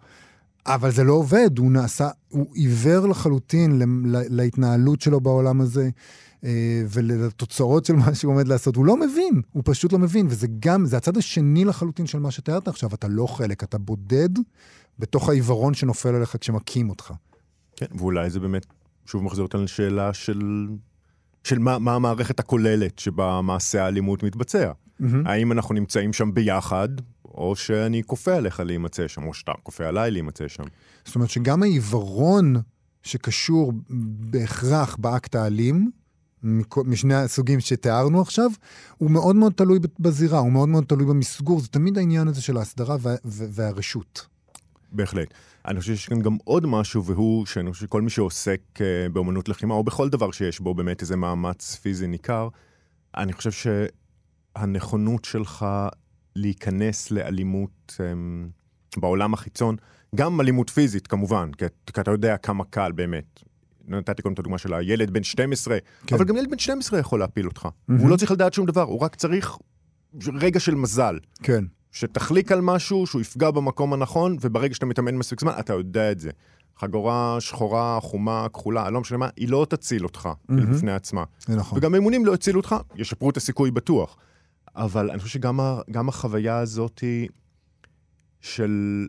[SPEAKER 3] אבל זה לא עובד, הוא נעשה, הוא עיוור לחלוטין להתנהלות שלו בעולם הזה אה, ולתוצאות של מה שהוא עומד לעשות. הוא לא מבין, הוא פשוט לא מבין, וזה גם, זה הצד השני לחלוטין של מה שתיארת עכשיו, אתה לא חלק, אתה בודד בתוך העיוורון שנופל עליך כשמכים אותך.
[SPEAKER 4] כן, ואולי זה באמת, שוב מחזיר אותנו לשאלה של, של מה, מה המערכת הכוללת שבה מעשה האלימות מתבצע. האם אנחנו נמצאים שם ביחד, או שאני כופה עליך להימצא שם, או שאתה כופה עליי להימצא שם.
[SPEAKER 3] זאת אומרת שגם העיוורון שקשור בהכרח באקט האלים, משני הסוגים שתיארנו עכשיו, הוא מאוד מאוד תלוי בזירה, הוא מאוד מאוד תלוי במסגור, זה תמיד העניין הזה של ההסדרה וה, וה- והרשות.
[SPEAKER 4] בהחלט. אני חושב שיש כאן גם עוד משהו, והוא שאני חושב שכל מי שעוסק אה, באמנות לחימה, או בכל דבר שיש בו באמת איזה מאמץ פיזי ניכר, אני חושב שהנכונות שלך להיכנס לאלימות אמ, בעולם החיצון, גם אלימות פיזית כמובן, כי, כי אתה יודע כמה קל באמת. נתתי קודם את הדוגמה של הילד בן 12,
[SPEAKER 3] כן.
[SPEAKER 4] אבל גם ילד בן 12 יכול להפיל אותך. הוא לא צריך לדעת שום דבר, הוא רק צריך רגע של מזל.
[SPEAKER 3] כן.
[SPEAKER 4] שתחליק על משהו, שהוא יפגע במקום הנכון, וברגע שאתה מתאמן מספיק זמן, אתה יודע את זה. חגורה שחורה, חומה, כחולה, לא משנה מה, היא לא תציל אותך בפני עצמה.
[SPEAKER 3] נכון.
[SPEAKER 4] וגם האימונים לא יצילו אותך, ישפרו את הסיכוי בטוח. אבל אני חושב שגם החוויה הזאת של,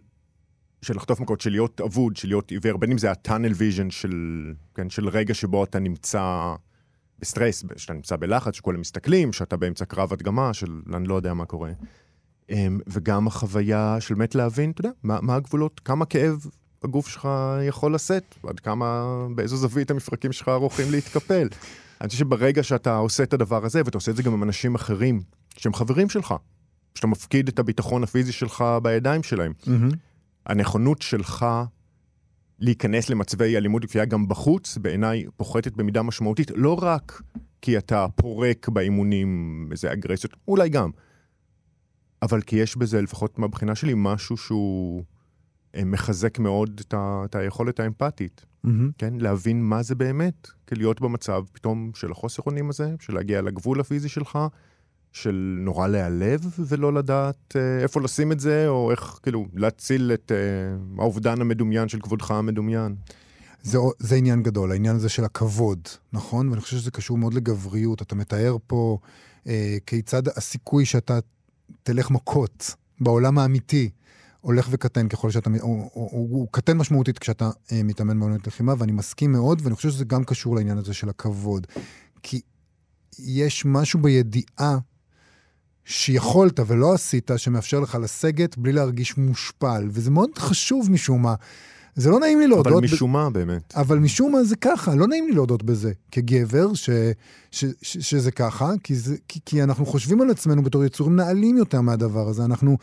[SPEAKER 4] של לחטוף מכות, של להיות אבוד, של להיות עיוור, בין אם זה ה-tunnel vision של, כן, של רגע שבו אתה נמצא בסטרס, שאתה נמצא בלחץ, שכולם מסתכלים, שאתה באמצע קרב הדגמה, של אני לא יודע מה קורה. אמ, וגם החוויה של באמת להבין, אתה יודע, מה, מה הגבולות, כמה כאב הגוף שלך יכול לשאת, עד כמה, באיזו זווית המפרקים שלך ערוכים להתקפל. אני חושב שברגע שאתה עושה את הדבר הזה, ואתה עושה את זה גם עם אנשים אחרים, שהם חברים שלך, שאתה מפקיד את הביטחון הפיזי שלך בידיים שלהם,
[SPEAKER 3] מהמם.
[SPEAKER 4] הנכונות שלך להיכנס למצבי אלימות וכפייה גם בחוץ, בעיניי פוחתת במידה משמעותית, לא רק כי אתה פורק באימונים איזה אגרסיות, אולי גם, אבל כי יש בזה, לפחות מהבחינה שלי, משהו שהוא מחזק מאוד את, ה, את היכולת האמפתית,
[SPEAKER 3] מהמם.
[SPEAKER 4] כן? להבין מה זה באמת, להיות במצב פתאום של החוסר אונים הזה, של להגיע לגבול הפיזי שלך, של נורא להיעלב ולא לדעת אה, איפה לשים את זה, או איך, כאילו, להציל את אה, האובדן המדומיין של כבודך המדומיין.
[SPEAKER 3] זה, זה עניין גדול, העניין הזה של הכבוד, נכון? ואני חושב שזה קשור מאוד לגבריות. אתה מתאר פה אה, כיצד הסיכוי שאתה תלך מכות בעולם האמיתי הולך וקטן ככל שאתה, הוא, הוא, הוא, הוא קטן משמעותית כשאתה אה, מתאמן בעונת לחימה, ואני מסכים מאוד, ואני חושב שזה גם קשור לעניין הזה של הכבוד. כי יש משהו בידיעה שיכולת ולא עשית, שמאפשר לך לסגת בלי להרגיש מושפל, וזה מאוד חשוב משום מה. זה לא נעים לי להודות...
[SPEAKER 4] אבל
[SPEAKER 3] ב-
[SPEAKER 4] משום מה, באמת.
[SPEAKER 3] אבל משום מה זה ככה, לא נעים לי להודות בזה כגבר, ש, ש, ש, שזה ככה, כי, זה, כי, כי אנחנו חושבים על עצמנו בתור יצורים נעלים יותר מהדבר הזה. אנחנו,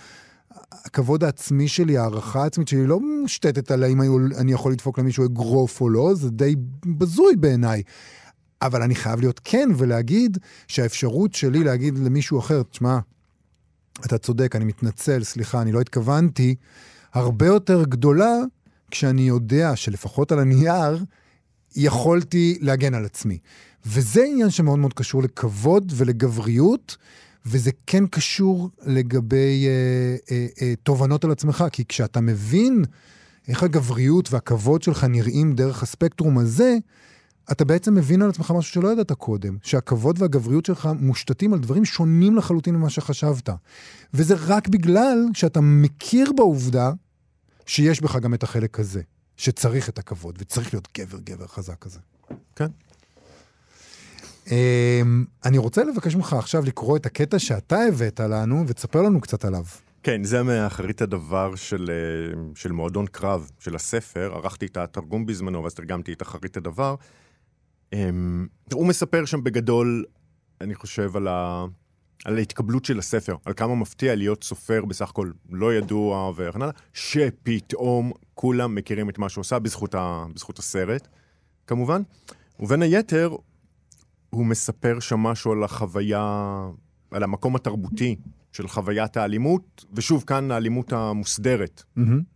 [SPEAKER 3] הכבוד העצמי שלי, הערכה העצמית שלי לא מושתתת על האם אני יכול לדפוק למישהו אגרוף או לא, זה די בזוי בעיניי. אבל אני חייב להיות כן ולהגיד שהאפשרות שלי להגיד למישהו אחר, תשמע, אתה צודק, אני מתנצל, סליחה, אני לא התכוונתי, הרבה יותר גדולה כשאני יודע שלפחות על הנייר יכולתי להגן על עצמי. וזה עניין שמאוד מאוד קשור לכבוד ולגבריות, וזה כן קשור לגבי אה, אה, אה, תובנות על עצמך, כי כשאתה מבין איך הגבריות והכבוד שלך נראים דרך הספקטרום הזה, אתה בעצם מבין על עצמך משהו שלא ידעת קודם, שהכבוד והגבריות שלך מושתתים על דברים שונים לחלוטין ממה שחשבת. וזה רק בגלל שאתה מכיר בעובדה שיש בך גם את החלק הזה, שצריך את הכבוד, וצריך להיות גבר גבר חזק כזה.
[SPEAKER 4] כן.
[SPEAKER 3] אמ, אני רוצה לבקש ממך עכשיו לקרוא את הקטע שאתה הבאת לנו, ותספר לנו קצת עליו.
[SPEAKER 4] כן, זה מאחרית הדבר של, אה, של מועדון קרב, של הספר. ערכתי את התרגום בזמנו, ואז תרגמתי את אחרית הדבר. אמ, הוא מספר שם בגדול, אני חושב, על, ה, על ההתקבלות של הספר, על כמה מפתיע להיות סופר בסך הכל לא ידוע וכן הלאה, שפתאום כולם מכירים את מה שהוא עושה בזכות, ה, בזכות הסרט, כמובן. ובין היתר, הוא מספר שם משהו על החוויה, על המקום התרבותי של חוויית האלימות, ושוב, כאן האלימות המוסדרת,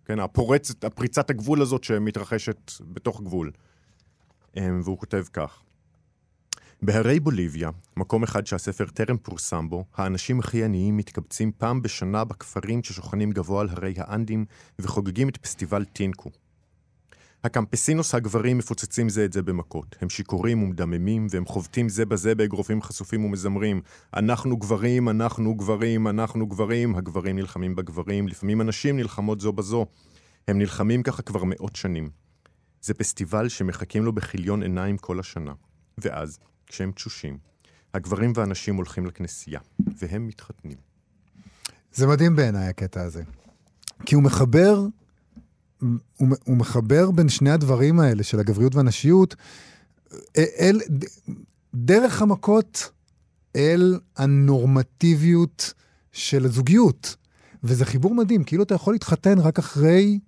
[SPEAKER 4] כן, הפורצת, הפריצת הגבול הזאת שמתרחשת בתוך גבול. אמ, והוא כותב כך: בהרי בוליביה, מקום אחד שהספר טרם פורסם בו, האנשים הכי עניים מתקבצים פעם בשנה בכפרים ששוכנים גבוה על הרי האנדים וחוגגים את פסטיבל טינקו. הקמפסינוס הגברים מפוצצים זה את זה במכות. הם שיכורים ומדממים, והם חובטים זה בזה באגרופים חשופים ומזמרים. אנחנו גברים, אנחנו גברים, אנחנו גברים. הגברים נלחמים בגברים, לפעמים הנשים נלחמות זו בזו. הם נלחמים ככה כבר מאות שנים. זה פסטיבל שמחכים לו בכיליון עיניים כל השנה. ואז, כשהם תשושים, הגברים והנשים הולכים לכנסייה, והם מתחתנים.
[SPEAKER 3] זה מדהים בעיניי הקטע הזה. כי הוא מחבר, הוא, הוא מחבר בין שני הדברים האלה של הגבריות והנשיות, אל, דרך המכות אל הנורמטיביות של הזוגיות. וזה חיבור מדהים, כאילו אתה יכול להתחתן רק אחרי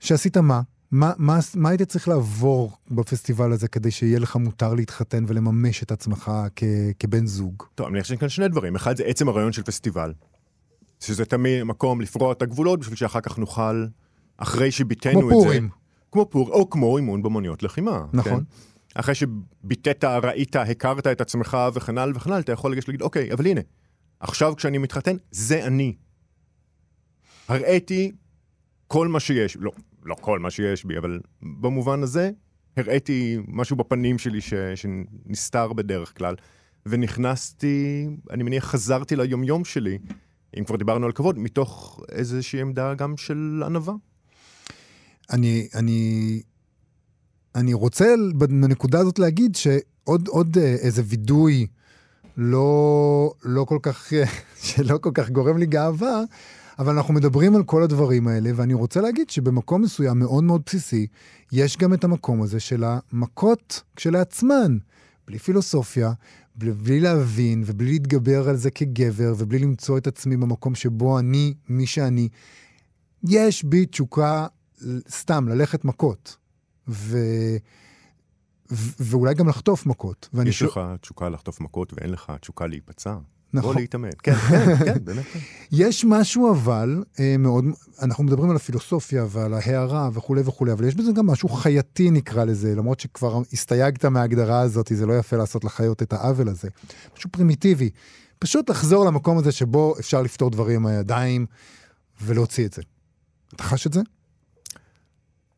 [SPEAKER 3] שעשית מה? מה, מה, מה היית צריך לעבור בפסטיבל הזה כדי שיהיה לך מותר להתחתן ולממש את עצמך כ, כבן זוג?
[SPEAKER 4] טוב, אני חושב כאן שני דברים. אחד זה עצם הרעיון של פסטיבל. שזה תמיד מקום לפרוע את הגבולות בשביל שאחר כך נוכל, אחרי שביטאנו את
[SPEAKER 3] כמו
[SPEAKER 4] זה...
[SPEAKER 3] פורים.
[SPEAKER 4] כמו פור, או כמו אימון במוניות לחימה.
[SPEAKER 3] נכון.
[SPEAKER 4] כן? אחרי שביטאת, ראית, הכרת את עצמך וכן הלאה וכן הלאה, אתה יכול לגשת להגיד, אוקיי, אבל הנה, עכשיו כשאני מתחתן, זה אני. הראיתי כל מה שיש, לא, לא כל מה שיש בי, אבל במובן הזה, הראיתי משהו בפנים שלי ש, שנסתר בדרך כלל, ונכנסתי, אני מניח, חזרתי ליומיום שלי, אם כבר דיברנו על כבוד, מתוך איזושהי עמדה גם של ענווה.
[SPEAKER 3] אני, אני, אני רוצה בנקודה הזאת להגיד שעוד עוד אה, איזה וידוי לא, לא כל כך, שלא כל כך גורם לי גאווה, אבל אנחנו מדברים על כל הדברים האלה, ואני רוצה להגיד שבמקום מסוים מאוד מאוד בסיסי, יש גם את המקום הזה של המכות כשלעצמן, בלי פילוסופיה, בלי, בלי להבין ובלי להתגבר על זה כגבר, ובלי למצוא את עצמי במקום שבו אני, מי שאני. יש בי תשוקה סתם ללכת מכות, ו... ו... ואולי גם לחטוף מכות. ואני
[SPEAKER 4] יש
[SPEAKER 3] שואל-
[SPEAKER 4] לך תשוקה לחטוף מכות ואין לך תשוקה להיפצע?
[SPEAKER 3] נכון.
[SPEAKER 4] או להתאמן. כן, כן, כן, באמת.
[SPEAKER 3] יש משהו אבל אה, מאוד, אנחנו מדברים על הפילוסופיה ועל ההערה וכולי וכולי, אבל יש בזה גם משהו חייתי נקרא לזה, למרות שכבר הסתייגת מההגדרה הזאת, זה לא יפה לעשות לחיות את העוול הזה. משהו פרימיטיבי. פשוט לחזור למקום הזה שבו אפשר לפתור דברים עם הידיים ולהוציא את זה. אתה חש את זה?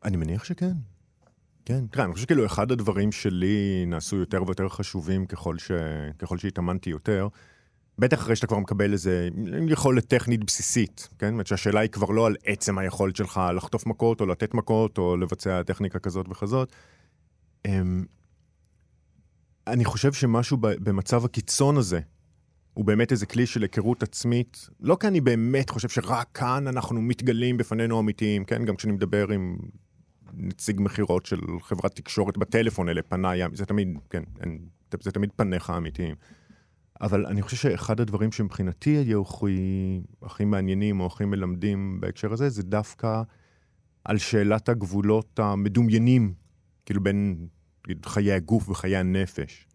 [SPEAKER 4] אני מניח שכן. כן. תראה, אני חושב שכאילו אחד הדברים שלי נעשו יותר ויותר חשובים ככל, ש... ככל שהתאמנתי יותר. בטח אחרי שאתה כבר מקבל איזה יכולת טכנית בסיסית, כן? זאת אומרת שהשאלה היא כבר לא על עצם היכולת שלך לחטוף מכות, או לתת מכות, או לבצע טכניקה כזאת וכזאת. אמ, אני חושב שמשהו ב- במצב הקיצון הזה, הוא באמת איזה כלי של היכרות עצמית, לא כי אני באמת חושב שרק כאן אנחנו מתגלים בפנינו אמיתיים, כן? גם כשאני מדבר עם נציג מכירות של חברת תקשורת בטלפון, אלה פניי, זה תמיד, כן, אין, זה תמיד פניך האמיתיים. אבל אני חושב שאחד הדברים שמבחינתי היו הכי, הכי מעניינים או הכי מלמדים בהקשר הזה, זה דווקא על שאלת הגבולות המדומיינים, כאילו בין חיי הגוף וחיי הנפש.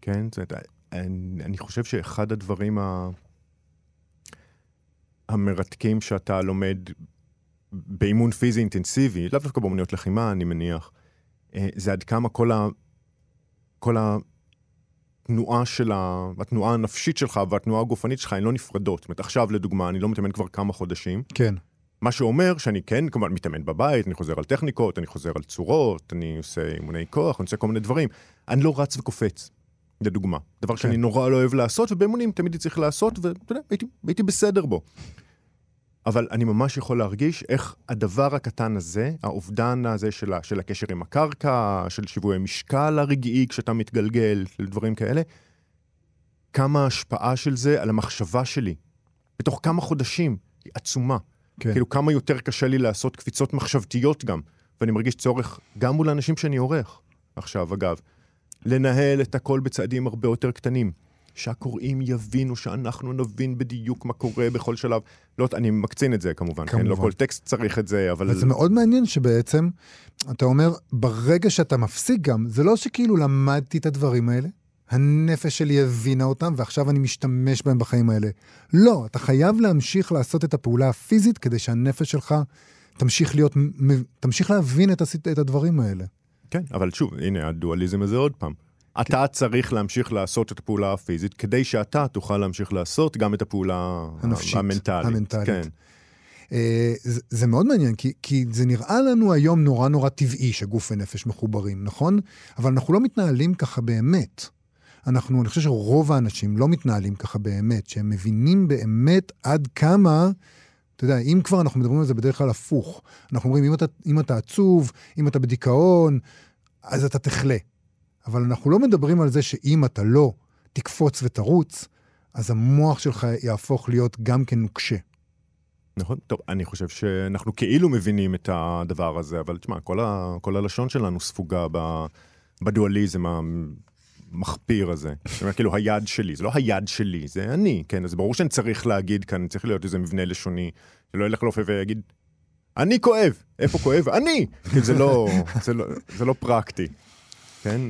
[SPEAKER 4] כן? זאת אומרת, אני, אני חושב שאחד הדברים ה... המרתקים שאתה לומד באימון פיזי אינטנסיבי, לאו דווקא באמנויות לחימה, אני מניח, אה, זה עד כמה כל, ה, כל התנועה של ה... התנועה הנפשית שלך והתנועה הגופנית שלך הן לא נפרדות. זאת אומרת, עכשיו, לדוגמה, אני לא מתאמן כבר כמה חודשים,
[SPEAKER 3] כן.
[SPEAKER 4] מה שאומר שאני כן, כמובן, מתאמן בבית, אני חוזר על טכניקות, אני חוזר על צורות, אני עושה אימוני כוח, אני עושה כל מיני דברים. אני לא רץ וקופץ, לדוגמה. דבר שאני נורא לא אוהב לעשות, ובאימונים תמיד צריך לעשות, ואתה יודע, הייתי, הייתי בסדר בו. אבל אני ממש יכול להרגיש איך הדבר הקטן הזה, האובדן הזה של, ה- של הקשר עם הקרקע, של שיווי המשקל הרגעי כשאתה מתגלגל, דברים כאלה, כמה ההשפעה של זה על המחשבה שלי, בתוך כמה חודשים, היא עצומה.
[SPEAKER 3] כן.
[SPEAKER 4] כאילו כמה יותר קשה לי לעשות קפיצות מחשבתיות גם, ואני מרגיש צורך גם מול האנשים שאני עורך עכשיו, אגב, לנהל את הכל בצעדים הרבה יותר קטנים. שהקוראים יבינו, שאנחנו נבין בדיוק מה קורה בכל שלב. לא, אני מקצין את זה כמובן, כן? לא
[SPEAKER 3] כמובן.
[SPEAKER 4] כל טקסט צריך את זה, אבל...
[SPEAKER 3] וזה מאוד מעניין שבעצם, אתה אומר, ברגע שאתה מפסיק גם, זה לא שכאילו למדתי את הדברים האלה, הנפש שלי הבינה אותם, ועכשיו אני משתמש בהם בחיים האלה. לא, אתה חייב להמשיך לעשות את הפעולה הפיזית כדי שהנפש שלך תמשיך להיות, תמשיך להבין את, הסיט- את הדברים האלה.
[SPEAKER 4] כן, אבל שוב, הנה הדואליזם הזה עוד פעם. אתה צריך להמשיך לעשות את הפעולה הפיזית, כדי שאתה תוכל להמשיך לעשות גם את הפעולה
[SPEAKER 3] הנפשית,
[SPEAKER 4] המנטלית.
[SPEAKER 3] המנטלית.
[SPEAKER 4] כן.
[SPEAKER 3] אה, זה, זה מאוד מעניין, כי, כי זה נראה לנו היום נורא נורא טבעי שגוף ונפש מחוברים, נכון? אבל אנחנו לא מתנהלים ככה באמת. אנחנו, אני חושב שרוב האנשים לא מתנהלים ככה באמת, שהם מבינים באמת עד כמה, אתה יודע, אם כבר אנחנו מדברים על זה בדרך כלל הפוך. אנחנו אומרים, אם אתה, אם אתה עצוב, אם אתה בדיכאון, אז אתה תחלה. אבל אנחנו לא מדברים על זה שאם אתה לא תקפוץ ותרוץ, אז המוח שלך יהפוך להיות גם כן נוקשה.
[SPEAKER 4] נכון, טוב, אני חושב שאנחנו כאילו מבינים את הדבר הזה, אבל תשמע, כל, ה, כל הלשון שלנו ספוגה ב, בדואליזם המחפיר הזה. זאת אומרת, כאילו, היד שלי, זה לא היד שלי, זה אני, כן? אז ברור שאני צריך להגיד כאן, צריך להיות איזה מבנה לשוני, שלא ילך לרופא ויגיד, אני כואב, איפה כואב? אני! זה לא, זה לא, זה לא פרקטי, כן?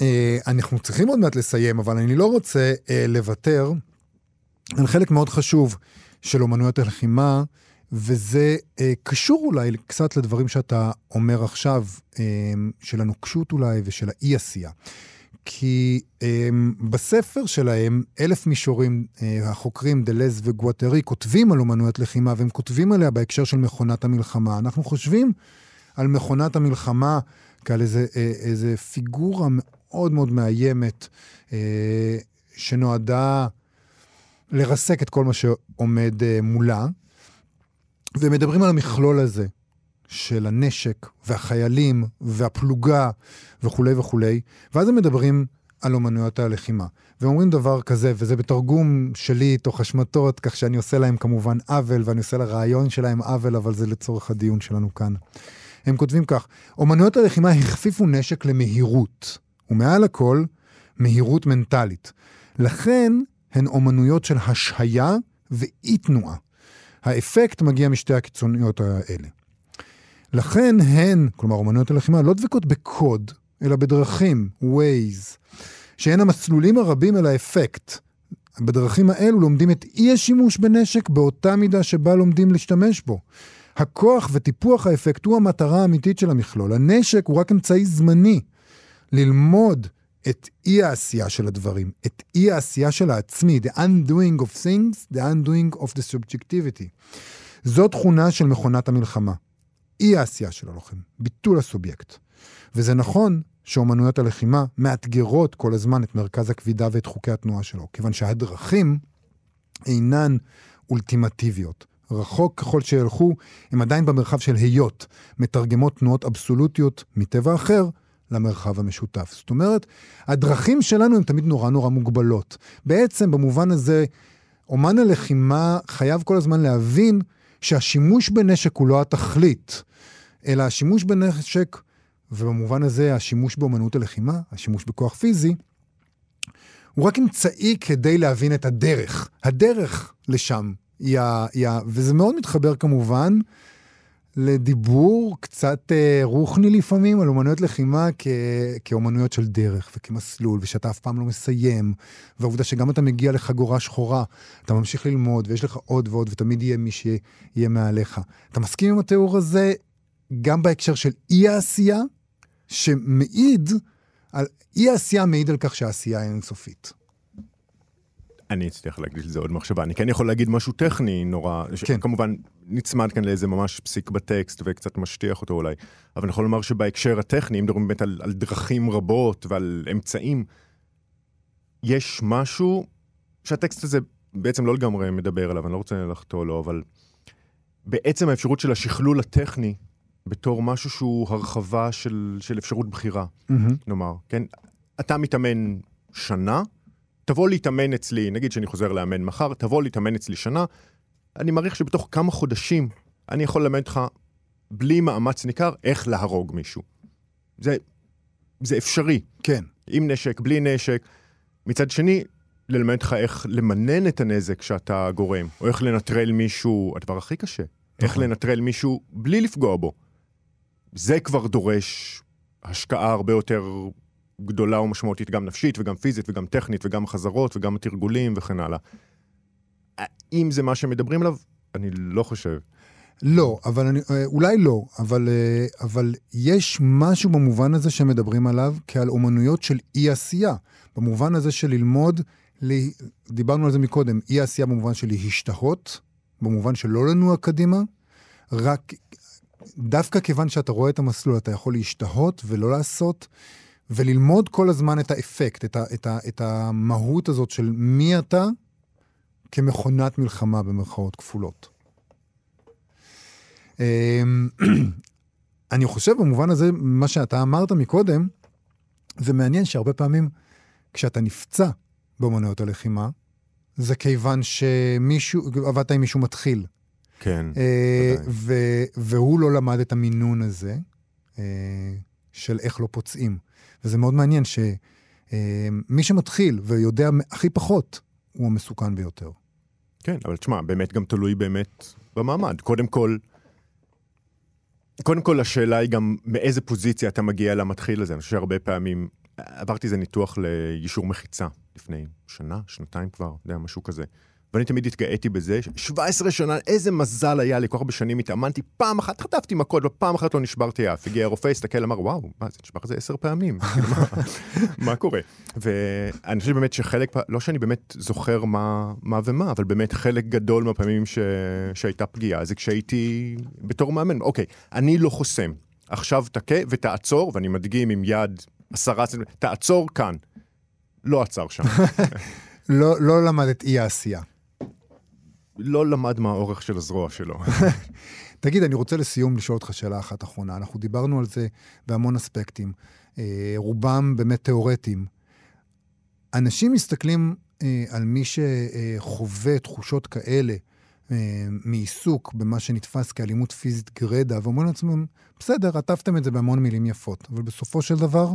[SPEAKER 3] אה, אנחנו צריכים עוד מעט לסיים, אבל אני לא רוצה אה, לוותר על חלק מאוד חשוב של אומנויות הלחימה, וזה אה, קשור אולי קצת לדברים שאתה אומר עכשיו, אה, של הנוקשות אולי ושל האי-עשייה. כי אה, בספר שלהם, אלף מישורים, אה, החוקרים דלז וגואטרי כותבים על אומנויות לחימה, והם כותבים עליה בהקשר של מכונת המלחמה. אנחנו חושבים על מכונת המלחמה כעל איזה, אה, איזה פיגורה מאוד מאוד מאיימת, אה, שנועדה לרסק את כל מה שעומד אה, מולה. ומדברים על המכלול הזה של הנשק והחיילים והפלוגה וכולי וכולי, ואז הם מדברים על אומנויות הלחימה. ואומרים דבר כזה, וזה בתרגום שלי, תוך השמטות, כך שאני עושה להם כמובן עוול, ואני עושה לרעיון שלהם עוול, אבל זה לצורך הדיון שלנו כאן. הם כותבים כך, אומנויות הלחימה הכפיפו נשק למהירות, ומעל הכל, מהירות מנטלית. לכן הן אומנויות של השהיה ואי תנועה. האפקט מגיע משתי הקיצוניות האלה. לכן הן, כלומר אומנויות הלחימה, לא דבקות בקוד, אלא בדרכים, Ways, שהן המסלולים הרבים אל האפקט. בדרכים האלו לומדים את אי השימוש בנשק באותה מידה שבה לומדים להשתמש בו. הכוח וטיפוח האפקט הוא המטרה האמיתית של המכלול. הנשק הוא רק אמצעי זמני ללמוד את אי העשייה של הדברים, את אי העשייה של העצמי, the undoing of things, the undoing of the subjectivity. זו תכונה של מכונת המלחמה. אי העשייה של הלוחם, ביטול הסובייקט. וזה נכון שאומנויות הלחימה מאתגרות כל הזמן את מרכז הכבידה ואת חוקי התנועה שלו, כיוון שהדרכים אינן אולטימטיביות. רחוק ככל שילכו, הם עדיין במרחב של היות, מתרגמות תנועות אבסולוטיות מטבע אחר למרחב המשותף. זאת אומרת, הדרכים שלנו הן תמיד נורא נורא מוגבלות. בעצם, במובן הזה, אומן הלחימה חייב כל הזמן להבין שהשימוש בנשק הוא לא התכלית, אלא השימוש בנשק, ובמובן הזה השימוש באומנות הלחימה, השימוש בכוח פיזי, הוא רק אמצעי כדי להבין את הדרך. הדרך לשם היא ה... וזה מאוד מתחבר כמובן לדיבור קצת אה, רוחני לפעמים על אומנויות לחימה כ... כאומנויות של דרך וכמסלול, ושאתה אף פעם לא מסיים, והעובדה שגם אתה מגיע לחגורה שחורה, אתה ממשיך ללמוד, ויש לך עוד ועוד, ותמיד יהיה מי שיהיה מעליך. אתה מסכים עם התיאור הזה גם בהקשר של אי העשייה, שמעיד על... אי העשייה מעיד על כך שהעשייה היא אינסופית.
[SPEAKER 4] אני אצליח להקדיש לזה עוד מחשבה. אני כן יכול להגיד משהו טכני נורא,
[SPEAKER 3] כן.
[SPEAKER 4] שכמובן נצמד כאן לאיזה ממש פסיק בטקסט וקצת משטיח אותו אולי, אבל אני יכול לומר שבהקשר הטכני, אם מדברים באמת על, על דרכים רבות ועל אמצעים, יש משהו שהטקסט הזה בעצם לא לגמרי מדבר עליו, אני לא רוצה לחטוא לו, אבל בעצם האפשרות של השכלול הטכני בתור משהו שהוא הרחבה של, של אפשרות בחירה, נאמר, כן? אתה מתאמן שנה, תבוא להתאמן אצלי, נגיד שאני חוזר לאמן מחר, תבוא להתאמן אצלי שנה, אני מעריך שבתוך כמה חודשים אני יכול ללמד אותך בלי מאמץ ניכר איך להרוג מישהו. זה, זה אפשרי,
[SPEAKER 3] כן.
[SPEAKER 4] עם נשק, בלי נשק. מצד שני, ללמד אותך איך למנן את הנזק שאתה גורם, או איך לנטרל מישהו, הדבר הכי קשה, איך
[SPEAKER 3] נכון.
[SPEAKER 4] לנטרל מישהו בלי לפגוע בו. זה כבר דורש השקעה הרבה יותר גדולה ומשמעותית, גם נפשית וגם פיזית וגם טכנית וגם חזרות וגם תרגולים וכן הלאה. אם זה מה שמדברים עליו, אני לא חושב.
[SPEAKER 3] לא, אבל אני, אה, אולי לא, אבל, אה, אבל יש משהו במובן הזה שמדברים עליו כעל אומנויות של אי-עשייה. במובן הזה של ללמוד, ל- דיברנו על זה מקודם, אי-עשייה במובן של להשתהות, במובן של לא לנוע קדימה, רק דווקא כיוון שאתה רואה את המסלול, אתה יכול להשתהות ולא לעשות, וללמוד כל הזמן את האפקט, את, ה, את, ה, את המהות הזאת של מי אתה כמכונת מלחמה במרכאות כפולות. אמ, אני חושב במובן הזה, מה שאתה אמרת מקודם, זה מעניין שהרבה פעמים כשאתה נפצע באמנויות הלחימה, זה כיוון שמישהו, עבדת עם מישהו מתחיל,
[SPEAKER 4] כן.
[SPEAKER 3] אה. ו- והוא לא למד את המינון הזה אה, של איך לא פוצעים. וזה מאוד מעניין שמי שמתחיל ויודע הכי פחות, הוא המסוכן ביותר.
[SPEAKER 4] כן, אבל תשמע, באמת גם תלוי באמת במעמד. קודם כל, קודם כל השאלה היא גם מאיזה פוזיציה אתה מגיע למתחיל הזה. אני חושב שהרבה פעמים, עברתי איזה ניתוח ליישור מחיצה לפני שנה, שנתיים כבר, אתה יודע, משהו כזה. ואני תמיד התגאיתי בזה, 17 שנה, איזה מזל היה לי, כל כך הרבה שנים התאמנתי, פעם אחת חטפתי מכות ופעם אחת לא נשברתי אף. הגיע הרופא, הסתכל, אמר, וואו, מה, זה נשבר זה עשר פעמים, כאילו, מה, קורה? ואני חושב באמת שחלק, לא שאני באמת זוכר מה, מה ומה, אבל באמת חלק גדול מהפעמים ש... שהייתה פגיעה, זה כשהייתי בתור מאמן, אוקיי, אני לא חוסם, עכשיו תכה ותעצור, ואני מדגים עם יד עשרה תעצור כאן. לא עצר שם.
[SPEAKER 3] לא, לא למד אי העשייה.
[SPEAKER 4] לא למד מה האורך של הזרוע שלו.
[SPEAKER 3] תגיד, אני רוצה לסיום לשאול אותך שאלה אחת אחרונה. אנחנו דיברנו על זה בהמון אספקטים, אה, רובם באמת תיאורטיים. אנשים מסתכלים אה, על מי שחווה תחושות כאלה אה, מעיסוק במה שנתפס כאלימות פיזית גרידא, ואומרים לעצמם, בסדר, עטפתם את זה בהמון מילים יפות, אבל בסופו של דבר,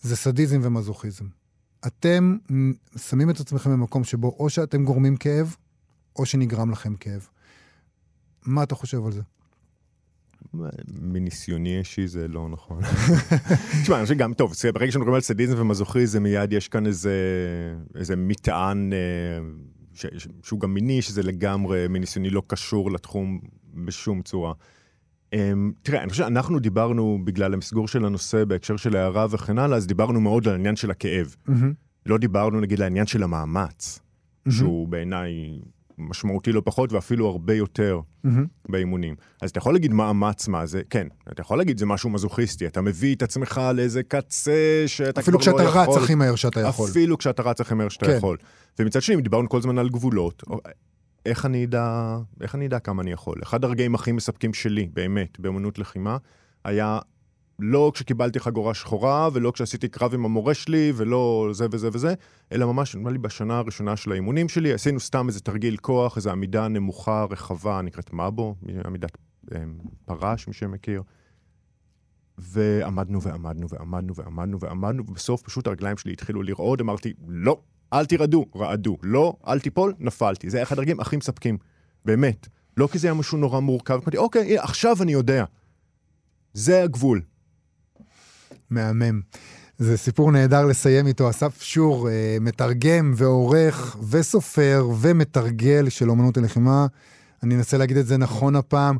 [SPEAKER 3] זה סדיזם ומזוכיזם. אתם שמים את עצמכם במקום שבו או שאתם גורמים כאב, או שנגרם לכם כאב. מה אתה חושב על זה?
[SPEAKER 4] מניסיוני אישי זה לא נכון. תשמע, אני חושב גם, טוב, ברגע שאנחנו מדברים על סדיזם ומזוכיזם, מיד יש כאן איזה, איזה מטען אה, ש, ש, שהוא גם מיני, שזה לגמרי מניסיוני לא קשור לתחום בשום צורה. אמ, תראה, אני חושב שאנחנו דיברנו, בגלל המסגור של הנושא בהקשר של הערה וכן הלאה, אז דיברנו מאוד על העניין של הכאב. לא דיברנו נגיד על העניין של המאמץ, שהוא בעיניי משמעותי לא פחות ואפילו הרבה יותר באימונים. אז אתה יכול להגיד מאמץ מה זה, כן, אתה יכול להגיד זה משהו מזוכיסטי, אתה מביא את עצמך לאיזה קצה שאתה
[SPEAKER 3] אפילו
[SPEAKER 4] כבר לא
[SPEAKER 3] כשאתה
[SPEAKER 4] יכול.
[SPEAKER 3] רץ הכי מהר שאתה יכול.
[SPEAKER 4] אפילו כשאתה רץ הכי מהר שאתה
[SPEAKER 3] כן.
[SPEAKER 4] יכול. ומצד שני, דיברנו כל הזמן על גבולות. איך אני אדע, איך אני אדע כמה אני יכול? אחד הרגעים הכי מספקים שלי, באמת, באמנות לחימה, היה לא כשקיבלתי חגורה שחורה, ולא כשעשיתי קרב עם המורה שלי, ולא זה וזה וזה, אלא ממש, נדמה לי, בשנה הראשונה של האימונים שלי, עשינו סתם איזה תרגיל כוח, איזו עמידה נמוכה, רחבה, נקראת מבו, עמידת אה, פרש, מי שמכיר. ועמדנו ועמדנו ועמדנו ועמדנו ועמדנו, ובסוף פשוט הרגליים שלי התחילו לרעוד, אמרתי, לא, אל תירדו, רעדו, לא, אל תיפול, נפלתי. זה אחד הרגעים הכי מספקים, באמת. לא כי זה היה משהו נורא מורכב, אמרתי, אוקיי, עכשיו אני יודע. זה הגבול.
[SPEAKER 3] מהמם. זה סיפור נהדר לסיים איתו. אסף שור, אה, מתרגם ועורך וסופר ומתרגל של אומנות הלחימה. אני אנסה להגיד את זה נכון הפעם.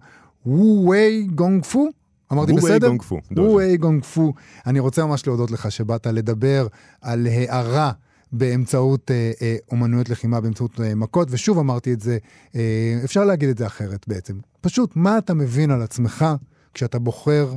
[SPEAKER 3] וו-ווי גונג פו? אמרתי בסדר?
[SPEAKER 4] גונג פו.
[SPEAKER 3] וו-ווי גונג פו. אני רוצה ממש להודות לך שבאת לדבר על הערה. באמצעות אה, אה, אומנויות לחימה, באמצעות אה, מכות, ושוב אמרתי את זה, אה, אפשר להגיד את זה אחרת בעצם. פשוט, מה אתה מבין על עצמך כשאתה בוחר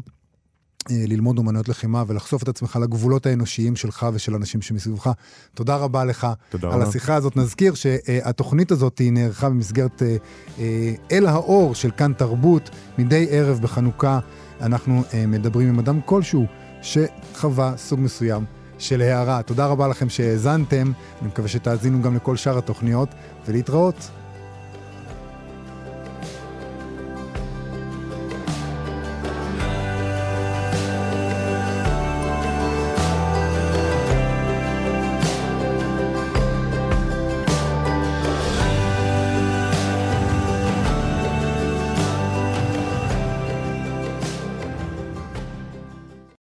[SPEAKER 3] ללמוד אומנויות לחימה ולחשוף את עצמך לגבולות האנושיים שלך ושל אנשים שמסביבך. תודה רבה לך
[SPEAKER 4] תודה
[SPEAKER 3] על
[SPEAKER 4] רבה.
[SPEAKER 3] השיחה הזאת. נזכיר שהתוכנית הזאת נערכה במסגרת אה, אה, אל האור של כאן תרבות. מדי ערב בחנוכה אנחנו אה, מדברים עם אדם כלשהו שחווה סוג מסוים של הערה. תודה רבה לכם שהאזנתם, אני מקווה שתאזינו גם לכל שאר התוכניות, ולהתראות